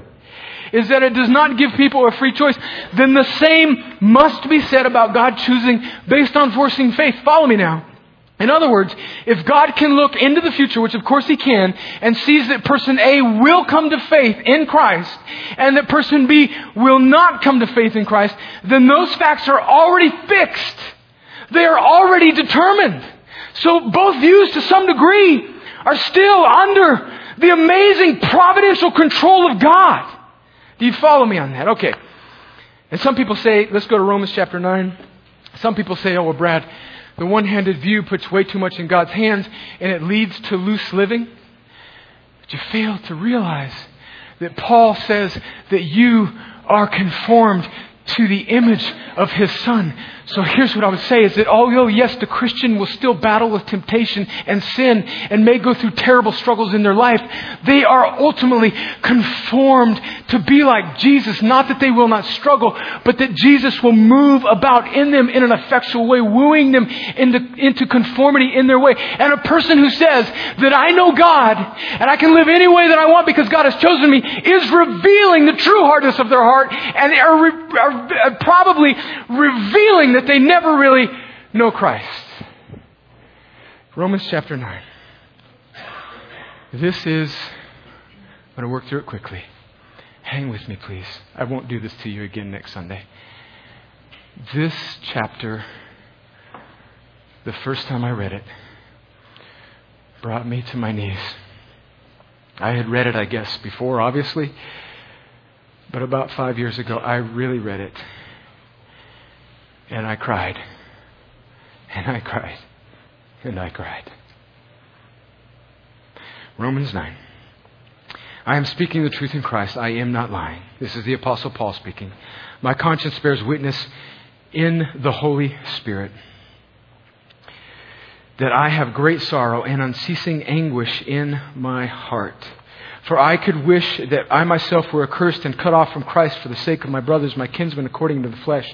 is that it does not give people a free choice, then the same must be said about God choosing based on foreseen faith. Follow me now. In other words, if God can look into the future, which of course He can, and sees that person A will come to faith in Christ, and that person B will not come to faith in Christ, then those facts are already fixed. They are already determined. So both views to some degree are still under the amazing providential control of God. Do you follow me on that? Okay. And some people say, let's go to Romans chapter 9. Some people say, oh, well, Brad, the one handed view puts way too much in God's hands and it leads to loose living. But you fail to realize that Paul says that you are conformed to the image of his son. So here's what I would say is that although yes, the Christian will still battle with temptation and sin and may go through terrible struggles in their life, they are ultimately conformed to be like Jesus. Not that they will not struggle, but that Jesus will move about in them in an effectual way, wooing them into, into conformity in their way. And a person who says that I know God and I can live any way that I want because God has chosen me is revealing the true hardness of their heart and are, are probably revealing that they never really know Christ. Romans chapter 9. This is, I'm going to work through it quickly. Hang with me, please. I won't do this to you again next Sunday. This chapter, the first time I read it, brought me to my knees. I had read it, I guess, before, obviously, but about five years ago, I really read it. And I cried. And I cried. And I cried. Romans 9. I am speaking the truth in Christ. I am not lying. This is the Apostle Paul speaking. My conscience bears witness in the Holy Spirit that I have great sorrow and unceasing anguish in my heart. For I could wish that I myself were accursed and cut off from Christ for the sake of my brothers, my kinsmen according to the flesh.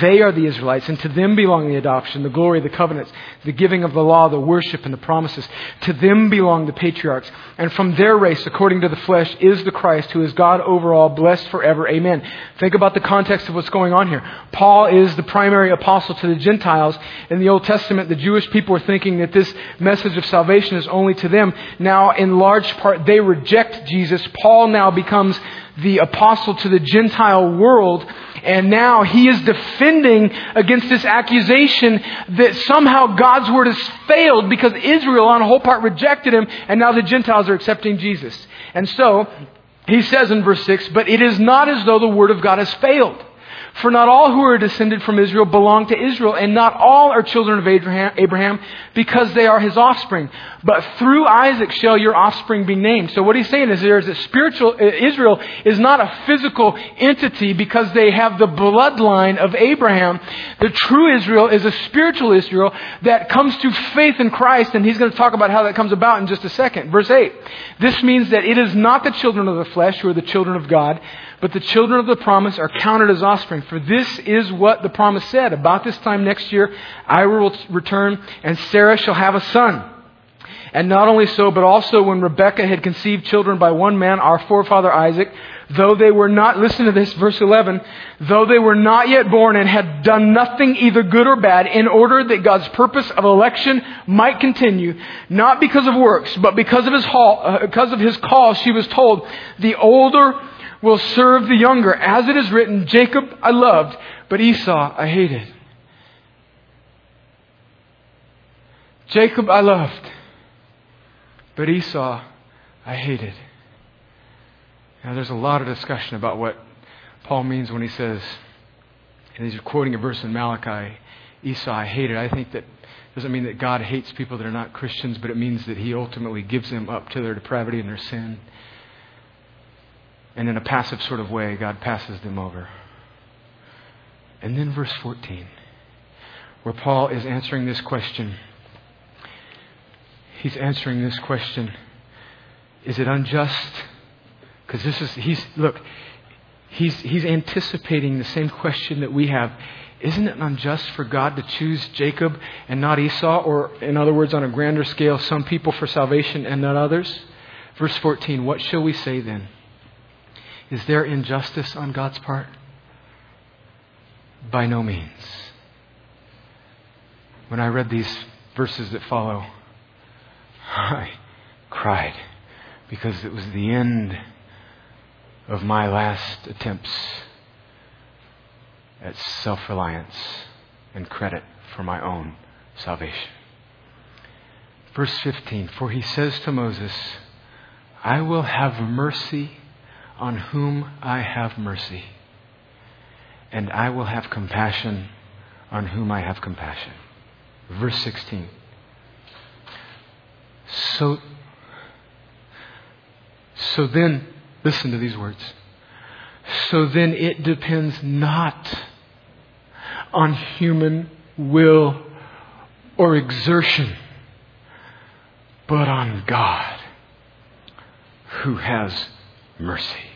They are the Israelites, and to them belong the adoption, the glory, the covenants, the giving of the law, the worship, and the promises. To them belong the patriarchs. And from their race, according to the flesh, is the Christ, who is God over all, blessed forever. Amen. Think about the context of what's going on here. Paul is the primary apostle to the Gentiles. In the Old Testament, the Jewish people were thinking that this message of salvation is only to them. Now, in large part, they reject Jesus, Paul now becomes the apostle to the Gentile world. And now he is defending against this accusation that somehow God's word has failed because Israel on a whole part rejected him and now the Gentiles are accepting Jesus. And so he says in verse 6, but it is not as though the word of God has failed. For not all who are descended from Israel belong to Israel, and not all are children of Abraham because they are his offspring. But through Isaac shall your offspring be named. So what he's saying is there is a spiritual, uh, Israel is not a physical entity because they have the bloodline of Abraham. The true Israel is a spiritual Israel that comes to faith in Christ, and he's going to talk about how that comes about in just a second. Verse 8. This means that it is not the children of the flesh who are the children of God, but the children of the promise are counted as offspring. For this is what the promise said. About this time next year, I will return, and Sarah shall have a son. And not only so, but also when Rebekah had conceived children by one man, our forefather Isaac, though they were not, listen to this, verse 11, though they were not yet born and had done nothing either good or bad, in order that God's purpose of election might continue, not because of works, but because of his, call, uh, because of his call, she was told, the older will serve the younger. As it is written, Jacob I loved, but Esau I hated. Jacob I loved, but Esau I hated. Now, there's a lot of discussion about what Paul means when he says, and he's quoting a verse in Malachi, Esau I hated. I think that doesn't mean that God hates people that are not Christians, but it means that he ultimately gives them up to their depravity and their sin. And in a passive sort of way, God passes them over. And then verse 14, where Paul is answering this question. He's answering this question Is it unjust? Because this is, he's, look, he's, he's anticipating the same question that we have. Isn't it unjust for God to choose Jacob and not Esau? Or, in other words, on a grander scale, some people for salvation and not others? Verse 14, what shall we say then? Is there injustice on God's part? By no means. When I read these verses that follow, I cried because it was the end of my last attempts at self reliance and credit for my own salvation. Verse 15 For he says to Moses, I will have mercy on whom I have mercy, and I will have compassion on whom I have compassion. Verse 16. So, so then, listen to these words. So then it depends not on human will or exertion, but on God who has mercy.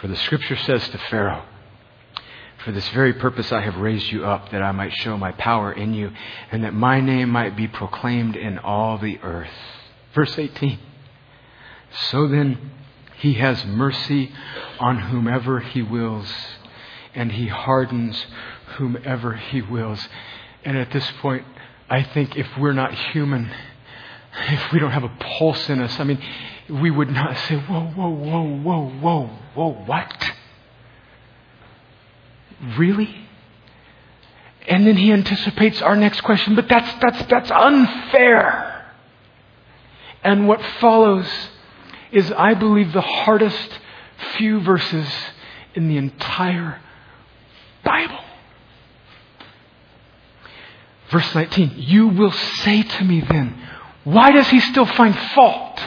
For the scripture says to Pharaoh, For this very purpose I have raised you up, that I might show my power in you, and that my name might be proclaimed in all the earth. Verse 18. So then, he has mercy on whomever he wills, and he hardens whomever he wills. And at this point, I think if we're not human, if we don't have a pulse in us, I mean, we would not say, whoa, whoa, whoa, whoa, whoa, whoa, what? Really? And then he anticipates our next question, but that's, that's, that's unfair. And what follows is, I believe, the hardest few verses in the entire Bible. Verse 19, you will say to me then, why does he still find fault?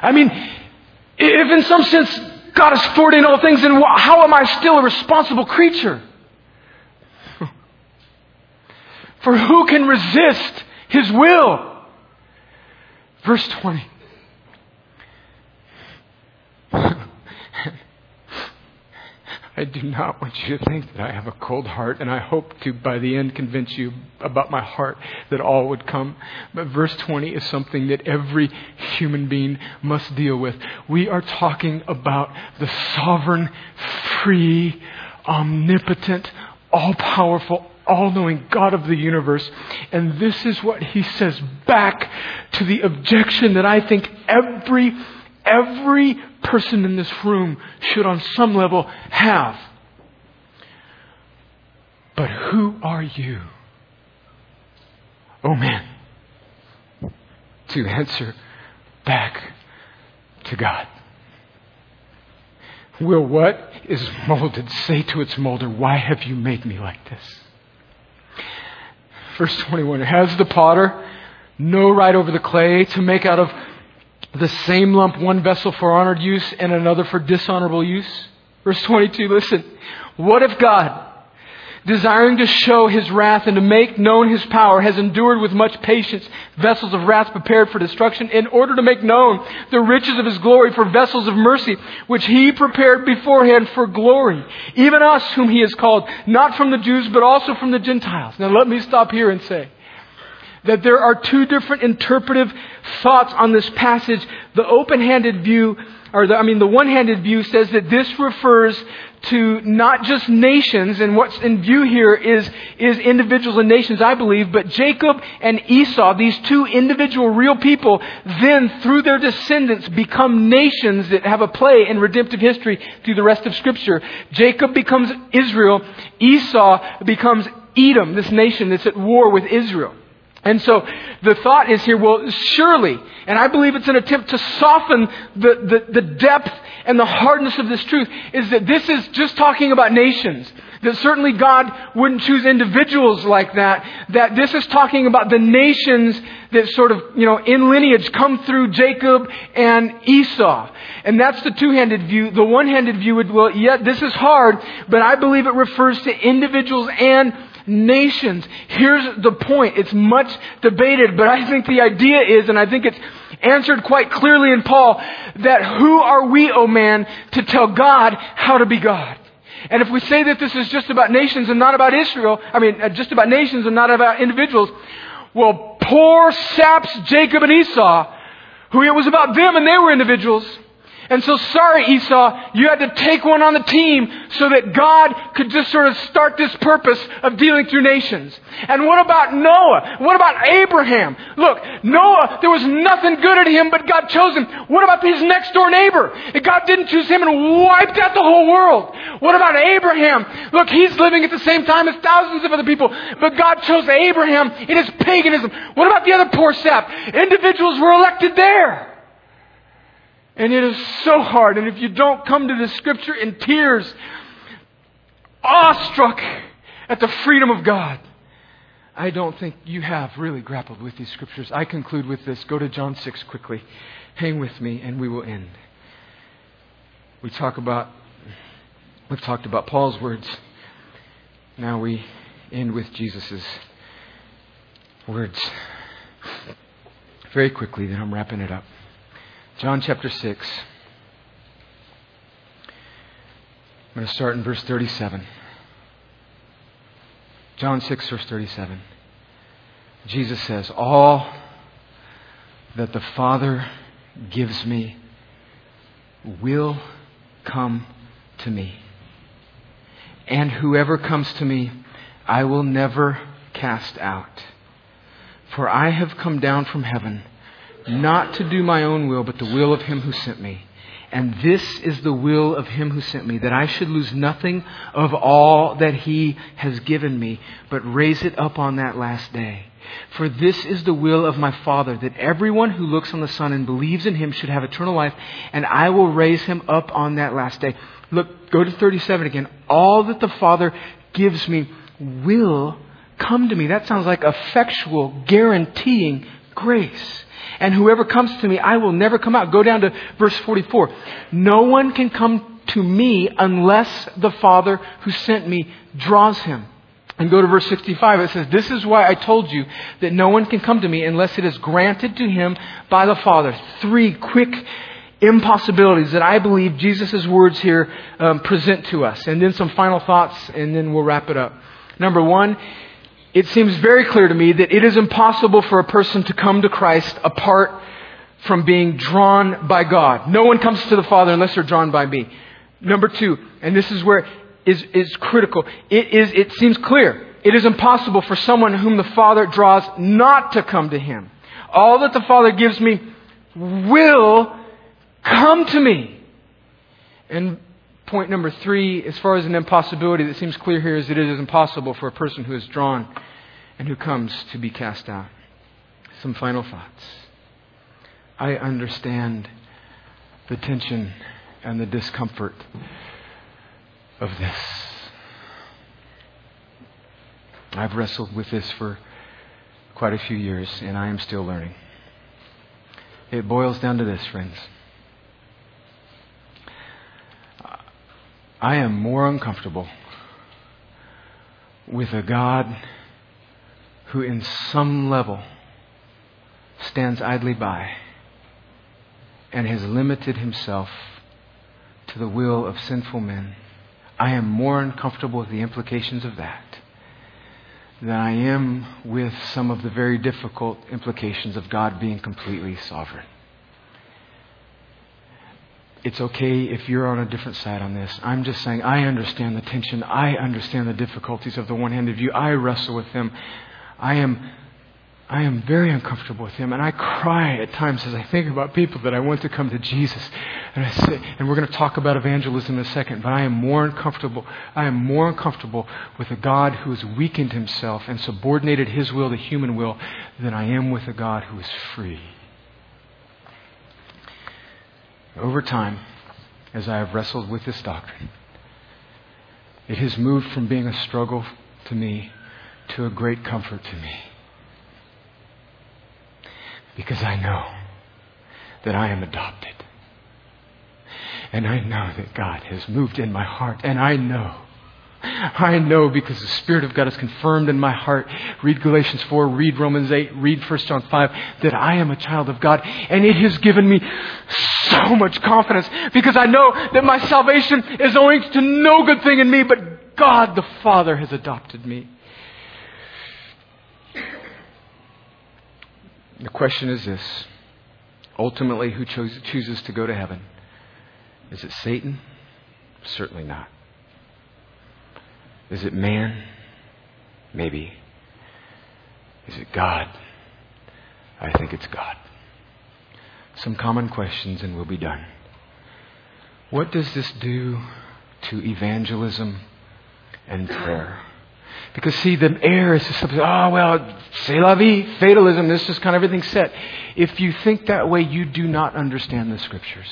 I mean, if in some sense God has foreordained all things, then how am I still a responsible creature? <laughs> For who can resist His will? Verse 20. I do not want you to think that I have a cold heart, and I hope to, by the end, convince you about my heart that all would come. But verse 20 is something that every human being must deal with. We are talking about the sovereign, free, omnipotent, all powerful, all knowing God of the universe. And this is what he says back to the objection that I think every, every person in this room should, on some level, have. But who are you? Oh man, to answer back to God. Will what is molded say to its molder, Why have you made me like this? Verse 21 Has the potter no right over the clay to make out of the same lump one vessel for honored use and another for dishonorable use? Verse 22, listen. What if God, desiring to show his wrath and to make known his power, has endured with much patience vessels of wrath prepared for destruction, in order to make known the riches of his glory for vessels of mercy, which he prepared beforehand for glory. Even us, whom he has called, not from the Jews, but also from the Gentiles. Now let me stop here and say, that there are two different interpretive thoughts on this passage. The open-handed view, or the, I mean, the one-handed view says that this refers to not just nations, and what's in view here is, is individuals and nations, I believe, but Jacob and Esau, these two individual real people, then through their descendants become nations that have a play in redemptive history through the rest of Scripture. Jacob becomes Israel, Esau becomes Edom, this nation that's at war with Israel. And so the thought is here, well, surely, and I believe it's an attempt to soften the, the, the, depth and the hardness of this truth, is that this is just talking about nations. That certainly God wouldn't choose individuals like that. That this is talking about the nations that sort of, you know, in lineage come through Jacob and Esau. And that's the two-handed view. The one-handed view would, well, yeah, this is hard, but I believe it refers to individuals and nations. Here's the point. It's much debated, but I think the idea is, and I think it's answered quite clearly in Paul, that who are we, O oh man, to tell God how to be God? And if we say that this is just about nations and not about Israel, I mean, uh, just about nations and not about individuals, well, poor saps Jacob and Esau, who it was about them and they were individuals. And so sorry, Esau, you had to take one on the team so that God could just sort of start this purpose of dealing through nations. And what about Noah? What about Abraham? Look, Noah, there was nothing good in him, but God chose him. What about his next door neighbor? God didn't choose him and wiped out the whole world. What about Abraham? Look, he's living at the same time as thousands of other people, but God chose Abraham in his paganism. What about the other poor sap? Individuals were elected there. And it is so hard. And if you don't come to this scripture in tears, awestruck at the freedom of God, I don't think you have really grappled with these scriptures. I conclude with this. Go to John 6 quickly. Hang with me, and we will end. We talk about, we've talked about Paul's words. Now we end with Jesus' words. Very quickly, then I'm wrapping it up. John chapter 6. I'm going to start in verse 37. John 6, verse 37. Jesus says, All that the Father gives me will come to me. And whoever comes to me, I will never cast out. For I have come down from heaven not to do my own will, but the will of him who sent me. And this is the will of him who sent me, that I should lose nothing of all that he has given me, but raise it up on that last day. For this is the will of my Father, that everyone who looks on the Son and believes in him should have eternal life, and I will raise him up on that last day. Look, go to 37 again. All that the Father gives me will come to me. That sounds like effectual, guaranteeing grace. And whoever comes to me, I will never come out. Go down to verse 44. No one can come to me unless the Father who sent me draws him. And go to verse 65. It says, This is why I told you that no one can come to me unless it is granted to him by the Father. Three quick impossibilities that I believe Jesus' words here um, present to us. And then some final thoughts, and then we'll wrap it up. Number one, it seems very clear to me that it is impossible for a person to come to Christ apart from being drawn by God. No one comes to the Father unless they're drawn by me. Number two, and this is where is, is critical. It is, it seems clear. It is impossible for someone whom the Father draws not to come to Him. All that the Father gives me will come to me. And point number three, as far as an impossibility that seems clear here, is it is impossible for a person who is drawn and who comes to be cast out. Some final thoughts. I understand the tension and the discomfort of this. I've wrestled with this for quite a few years, and I am still learning. It boils down to this, friends. I am more uncomfortable with a God who, in some level, stands idly by and has limited himself to the will of sinful men. I am more uncomfortable with the implications of that than I am with some of the very difficult implications of God being completely sovereign. It's okay if you're on a different side on this. I'm just saying I understand the tension. I understand the difficulties of the one handed view. I wrestle with them. I am I am very uncomfortable with him, and I cry at times as I think about people that I want to come to Jesus. And I say, and we're going to talk about evangelism in a second, but I am more uncomfortable. I am more uncomfortable with a God who has weakened himself and subordinated his will to human will than I am with a God who is free. Over time, as I have wrestled with this doctrine, it has moved from being a struggle to me to a great comfort to me because I know that I am adopted. And I know that God has moved in my heart. And I know, <laughs> I know because the Spirit of God is confirmed in my heart. Read Galatians 4, read Romans 8, read 1 John 5, that I am a child of God. And it has given me so much confidence because I know that my salvation is owing to no good thing in me, but God the Father has adopted me. The question is this ultimately, who chooses to go to heaven? Is it Satan? Certainly not. Is it man? Maybe. Is it God? I think it's God. Some common questions and we'll be done. What does this do to evangelism and prayer? Because see, the air is just something, oh, well, c'est la vie, fatalism, this is kind of everything set. If you think that way, you do not understand the scriptures.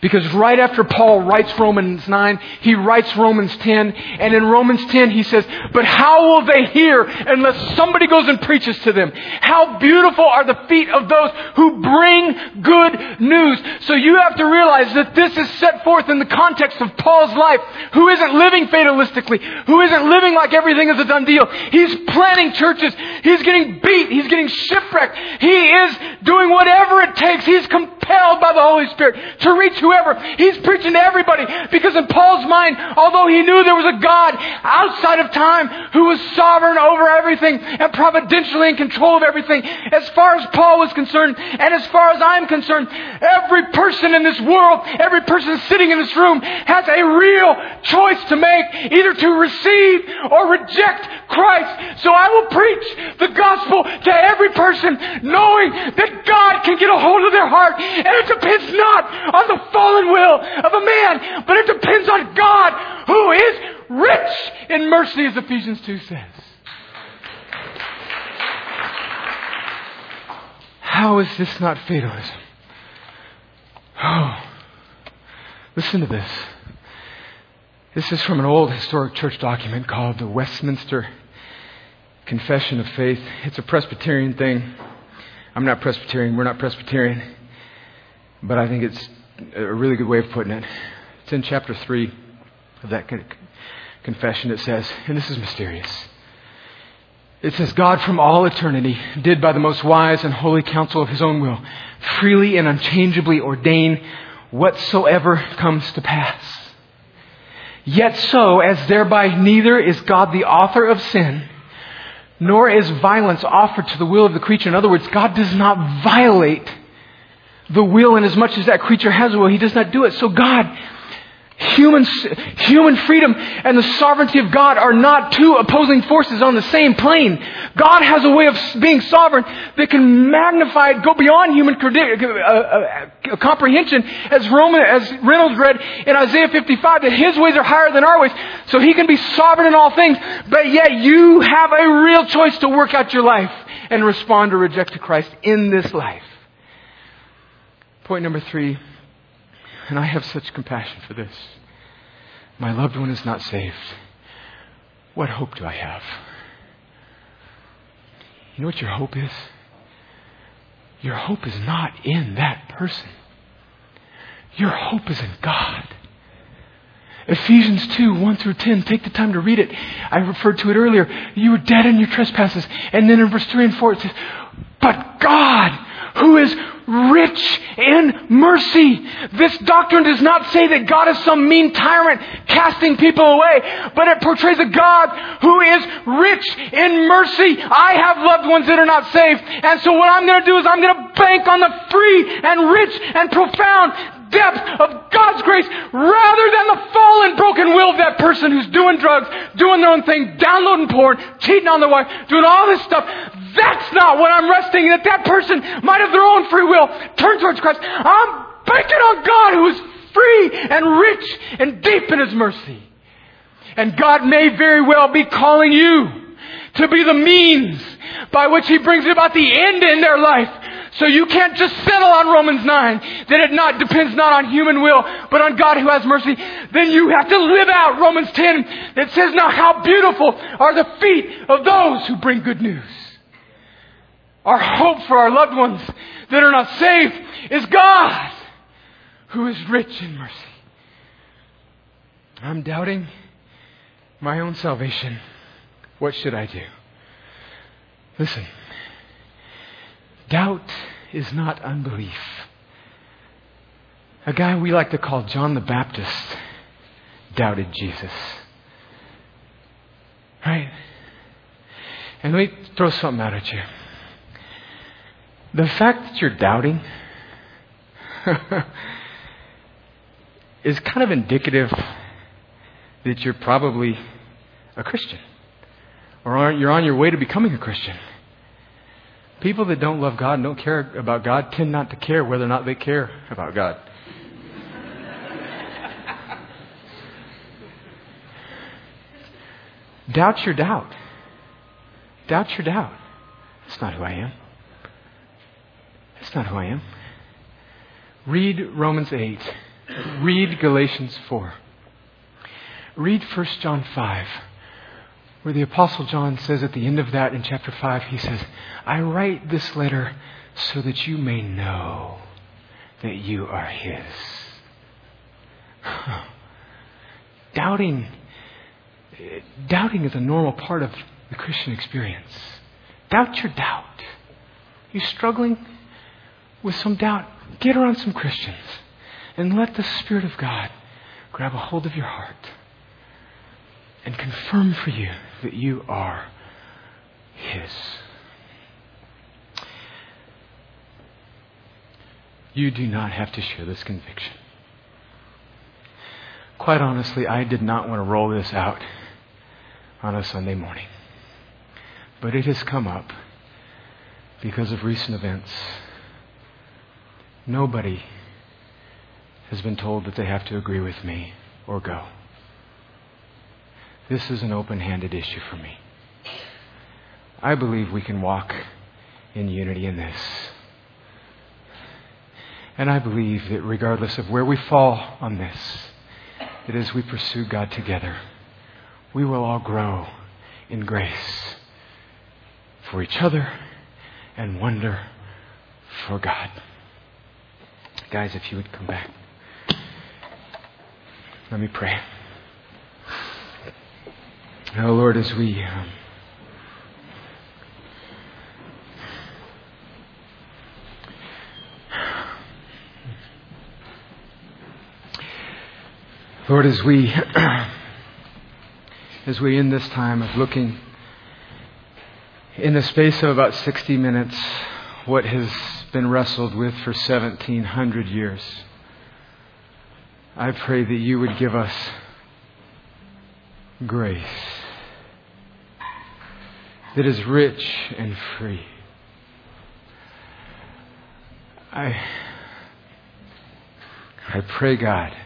Because right after Paul writes Romans 9, he writes Romans 10, and in Romans 10 he says, But how will they hear unless somebody goes and preaches to them? How beautiful are the feet of those who bring good news. So you have to realize that this is set forth in the context of Paul's life, who isn't living fatalistically, who isn't living like everything is a done deal. He's planting churches. He's getting beat. He's getting shipwrecked. He is doing whatever it takes. He's compelled by the Holy Spirit to reach whoever. He's preaching to everybody because in Paul's mind, although he knew there was a God outside of time who was sovereign over everything and providentially in control of everything, as far as Paul was concerned and as far as I'm concerned, every person in this world, every person sitting in this room has a real choice to make, either to receive or reject Christ. So I will preach the gospel to every person knowing that God can get a hold of their heart and it depends not on the fallen will of a man, but it depends on God who is rich in mercy, as Ephesians 2 says. How is this not fatalism? Oh, listen to this. This is from an old historic church document called the Westminster Confession of Faith. It's a Presbyterian thing. I'm not Presbyterian, we're not Presbyterian, but I think it's a really good way of putting it. It's in chapter 3 of that confession. It says, and this is mysterious. It says, God from all eternity did by the most wise and holy counsel of his own will freely and unchangeably ordain whatsoever comes to pass. Yet so, as thereby neither is God the author of sin, nor is violence offered to the will of the creature. In other words, God does not violate the will in as much as that creature has a will. He does not do it. So God Human, human freedom and the sovereignty of God are not two opposing forces on the same plane. God has a way of being sovereign that can magnify it, go beyond human uh, uh, comprehension, as Roman, as Reynolds read in Isaiah 55, that His ways are higher than our ways. So He can be sovereign in all things, but yet you have a real choice to work out your life and respond or reject to Christ in this life. Point number three and I have such compassion for this. My loved one is not saved. What hope do I have? You know what your hope is? Your hope is not in that person. Your hope is in God. Ephesians 2, 1 through 10. Take the time to read it. I referred to it earlier. You were dead in your trespasses. And then in verse 3 and 4 it says, But God, who is rich in mercy. This doctrine does not say that God is some mean tyrant casting people away, but it portrays a God who is rich in mercy. I have loved ones that are not saved, and so what I'm going to do is I'm going to bank on the free and rich and profound depth of God's grace rather than the fallen, broken will of that person who's doing drugs, doing their own thing, downloading porn, cheating on their wife, doing all this stuff. That's not what I'm resting in, that that person might have their own free will, turn towards Christ. I'm banking on God who is free and rich and deep in His mercy. And God may very well be calling you to be the means by which He brings about the end in their life. So you can't just settle on Romans 9, that it not depends not on human will, but on God who has mercy. Then you have to live out Romans 10 that says, now how beautiful are the feet of those who bring good news. Our hope for our loved ones that are not saved is God, who is rich in mercy. I'm doubting my own salvation. What should I do? Listen, doubt is not unbelief. A guy we like to call John the Baptist doubted Jesus. Right? And let me throw something out at you. The fact that you're doubting <laughs> is kind of indicative that you're probably a Christian or you're on your way to becoming a Christian. People that don't love God and don't care about God tend not to care whether or not they care about God. doubt your doubt. Doubt your doubt. That's not who I am. That's not who I am. Read Romans 8. Read Galatians 4. Read 1 John 5, where the Apostle John says at the end of that in chapter 5, he says, I write this letter so that you may know that you are His. <sighs> doubting, doubting is a normal part of the Christian experience. Doubt your doubt. You struggling? with some doubt, get around some Christians and let the Spirit of God grab a hold of your heart and confirm for you that you are His. You do not have to share this conviction. Quite honestly, I did not want to roll this out on a Sunday morning. But it has come up because of recent events Nobody has been told that they have to agree with me or go. This is an open handed issue for me. I believe we can walk in unity in this. And I believe that regardless of where we fall on this, that as we pursue God together, we will all grow in grace for each other and wonder for God. Guys, if you would come back. Let me pray. Now, Lord, as we. Um, Lord, as we <clears throat> as we in this time of looking in the space of about 60 minutes what has been wrestled with for 1700 years, I pray that you would give us grace that is rich and free. I I pray God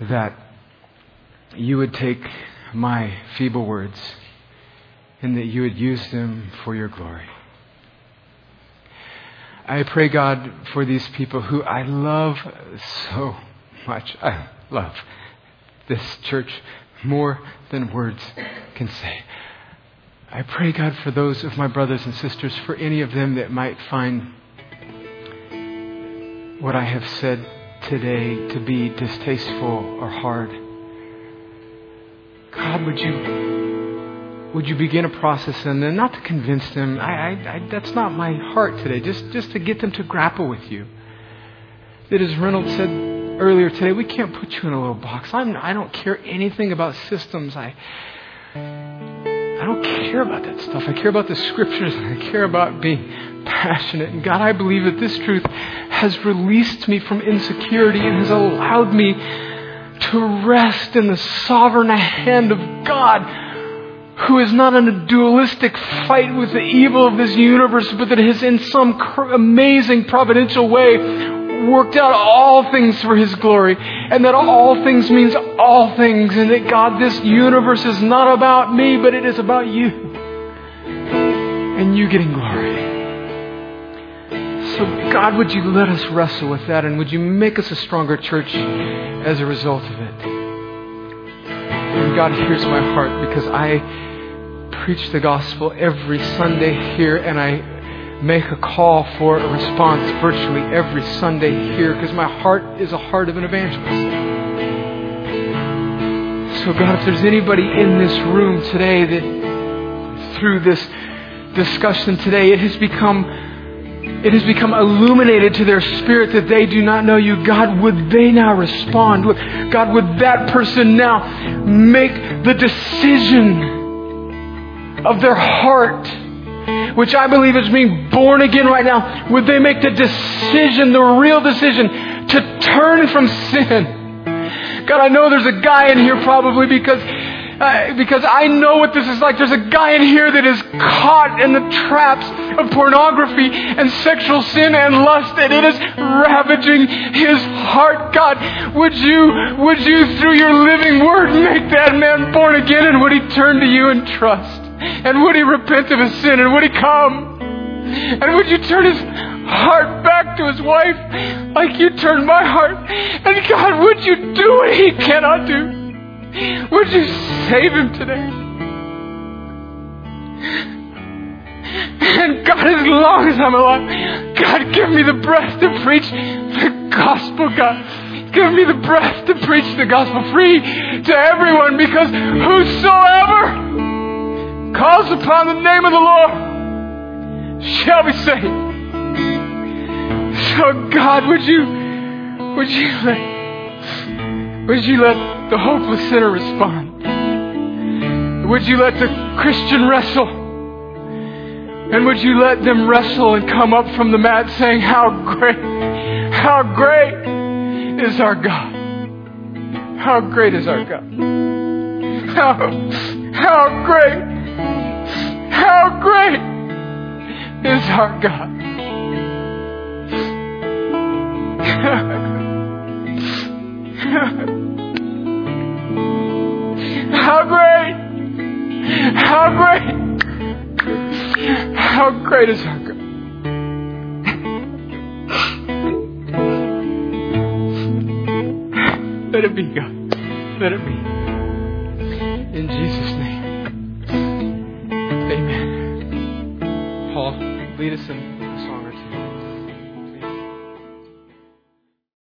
that you would take my feeble words and that you would use them for your glory. I pray, God, for these people who I love so much. I love this church more than words can say. I pray, God, for those of my brothers and sisters, for any of them that might find what I have said today to be distasteful or hard. God, would you would you begin a process and then not to convince them? I, I, I, that's not my heart today. Just just to get them to grapple with you. That as Reynolds said earlier today, we can't put you in a little box. I'm, I don't care anything about systems. I I don't care about that stuff. I care about the scriptures and <laughs> I care about being passionate. And God, I believe that this truth has released me from insecurity and has allowed me to rest in the sovereign hand of God, who is not in a dualistic fight with the evil of this universe, but that has in some amazing providential way worked out all things for His glory, and that all things means all things, and that God, this universe is not about me, but it is about you, and you getting glory. So, God, would you let us wrestle with that and would you make us a stronger church as a result of it? And God, hears my heart because I preach the gospel every Sunday here and I make a call for a response virtually every Sunday here because my heart is a heart of an evangelist. So, God, if there's anybody in this room today that through this discussion today, it has become it has become illuminated to their spirit that they do not know you. God, would they now respond? God, would that person now make the decision of their heart, which I believe is being born again right now? Would they make the decision, the real decision, to turn from sin? God, I know there's a guy in here probably because uh, because I know what this is like. There's a guy in here that is caught in the traps of pornography and sexual sin and lust, and it is ravaging his heart. God, would you, would you, through your living word, make that man born again, and would he turn to you and trust? And would he repent of his sin, and would he come? And would you turn his heart back to his wife like you turned my heart? And God, would you do what he cannot do? Would you save him today? And God, as long as I'm alive, God, give me the breath to preach the gospel, God. Give me the breath to preach the gospel free to everyone because whosoever calls upon the name of the Lord shall be saved. So God, would you, would you let, would you let the hopeless sinner respond? Would you let the Christian wrestle? And would you let them wrestle and come up from the mat saying, How great, how great is our God? How great is our God? How, how great, how great is our God? How great! How great! How great is our God? Let it be, God. Let it be. In Jesus' lead us in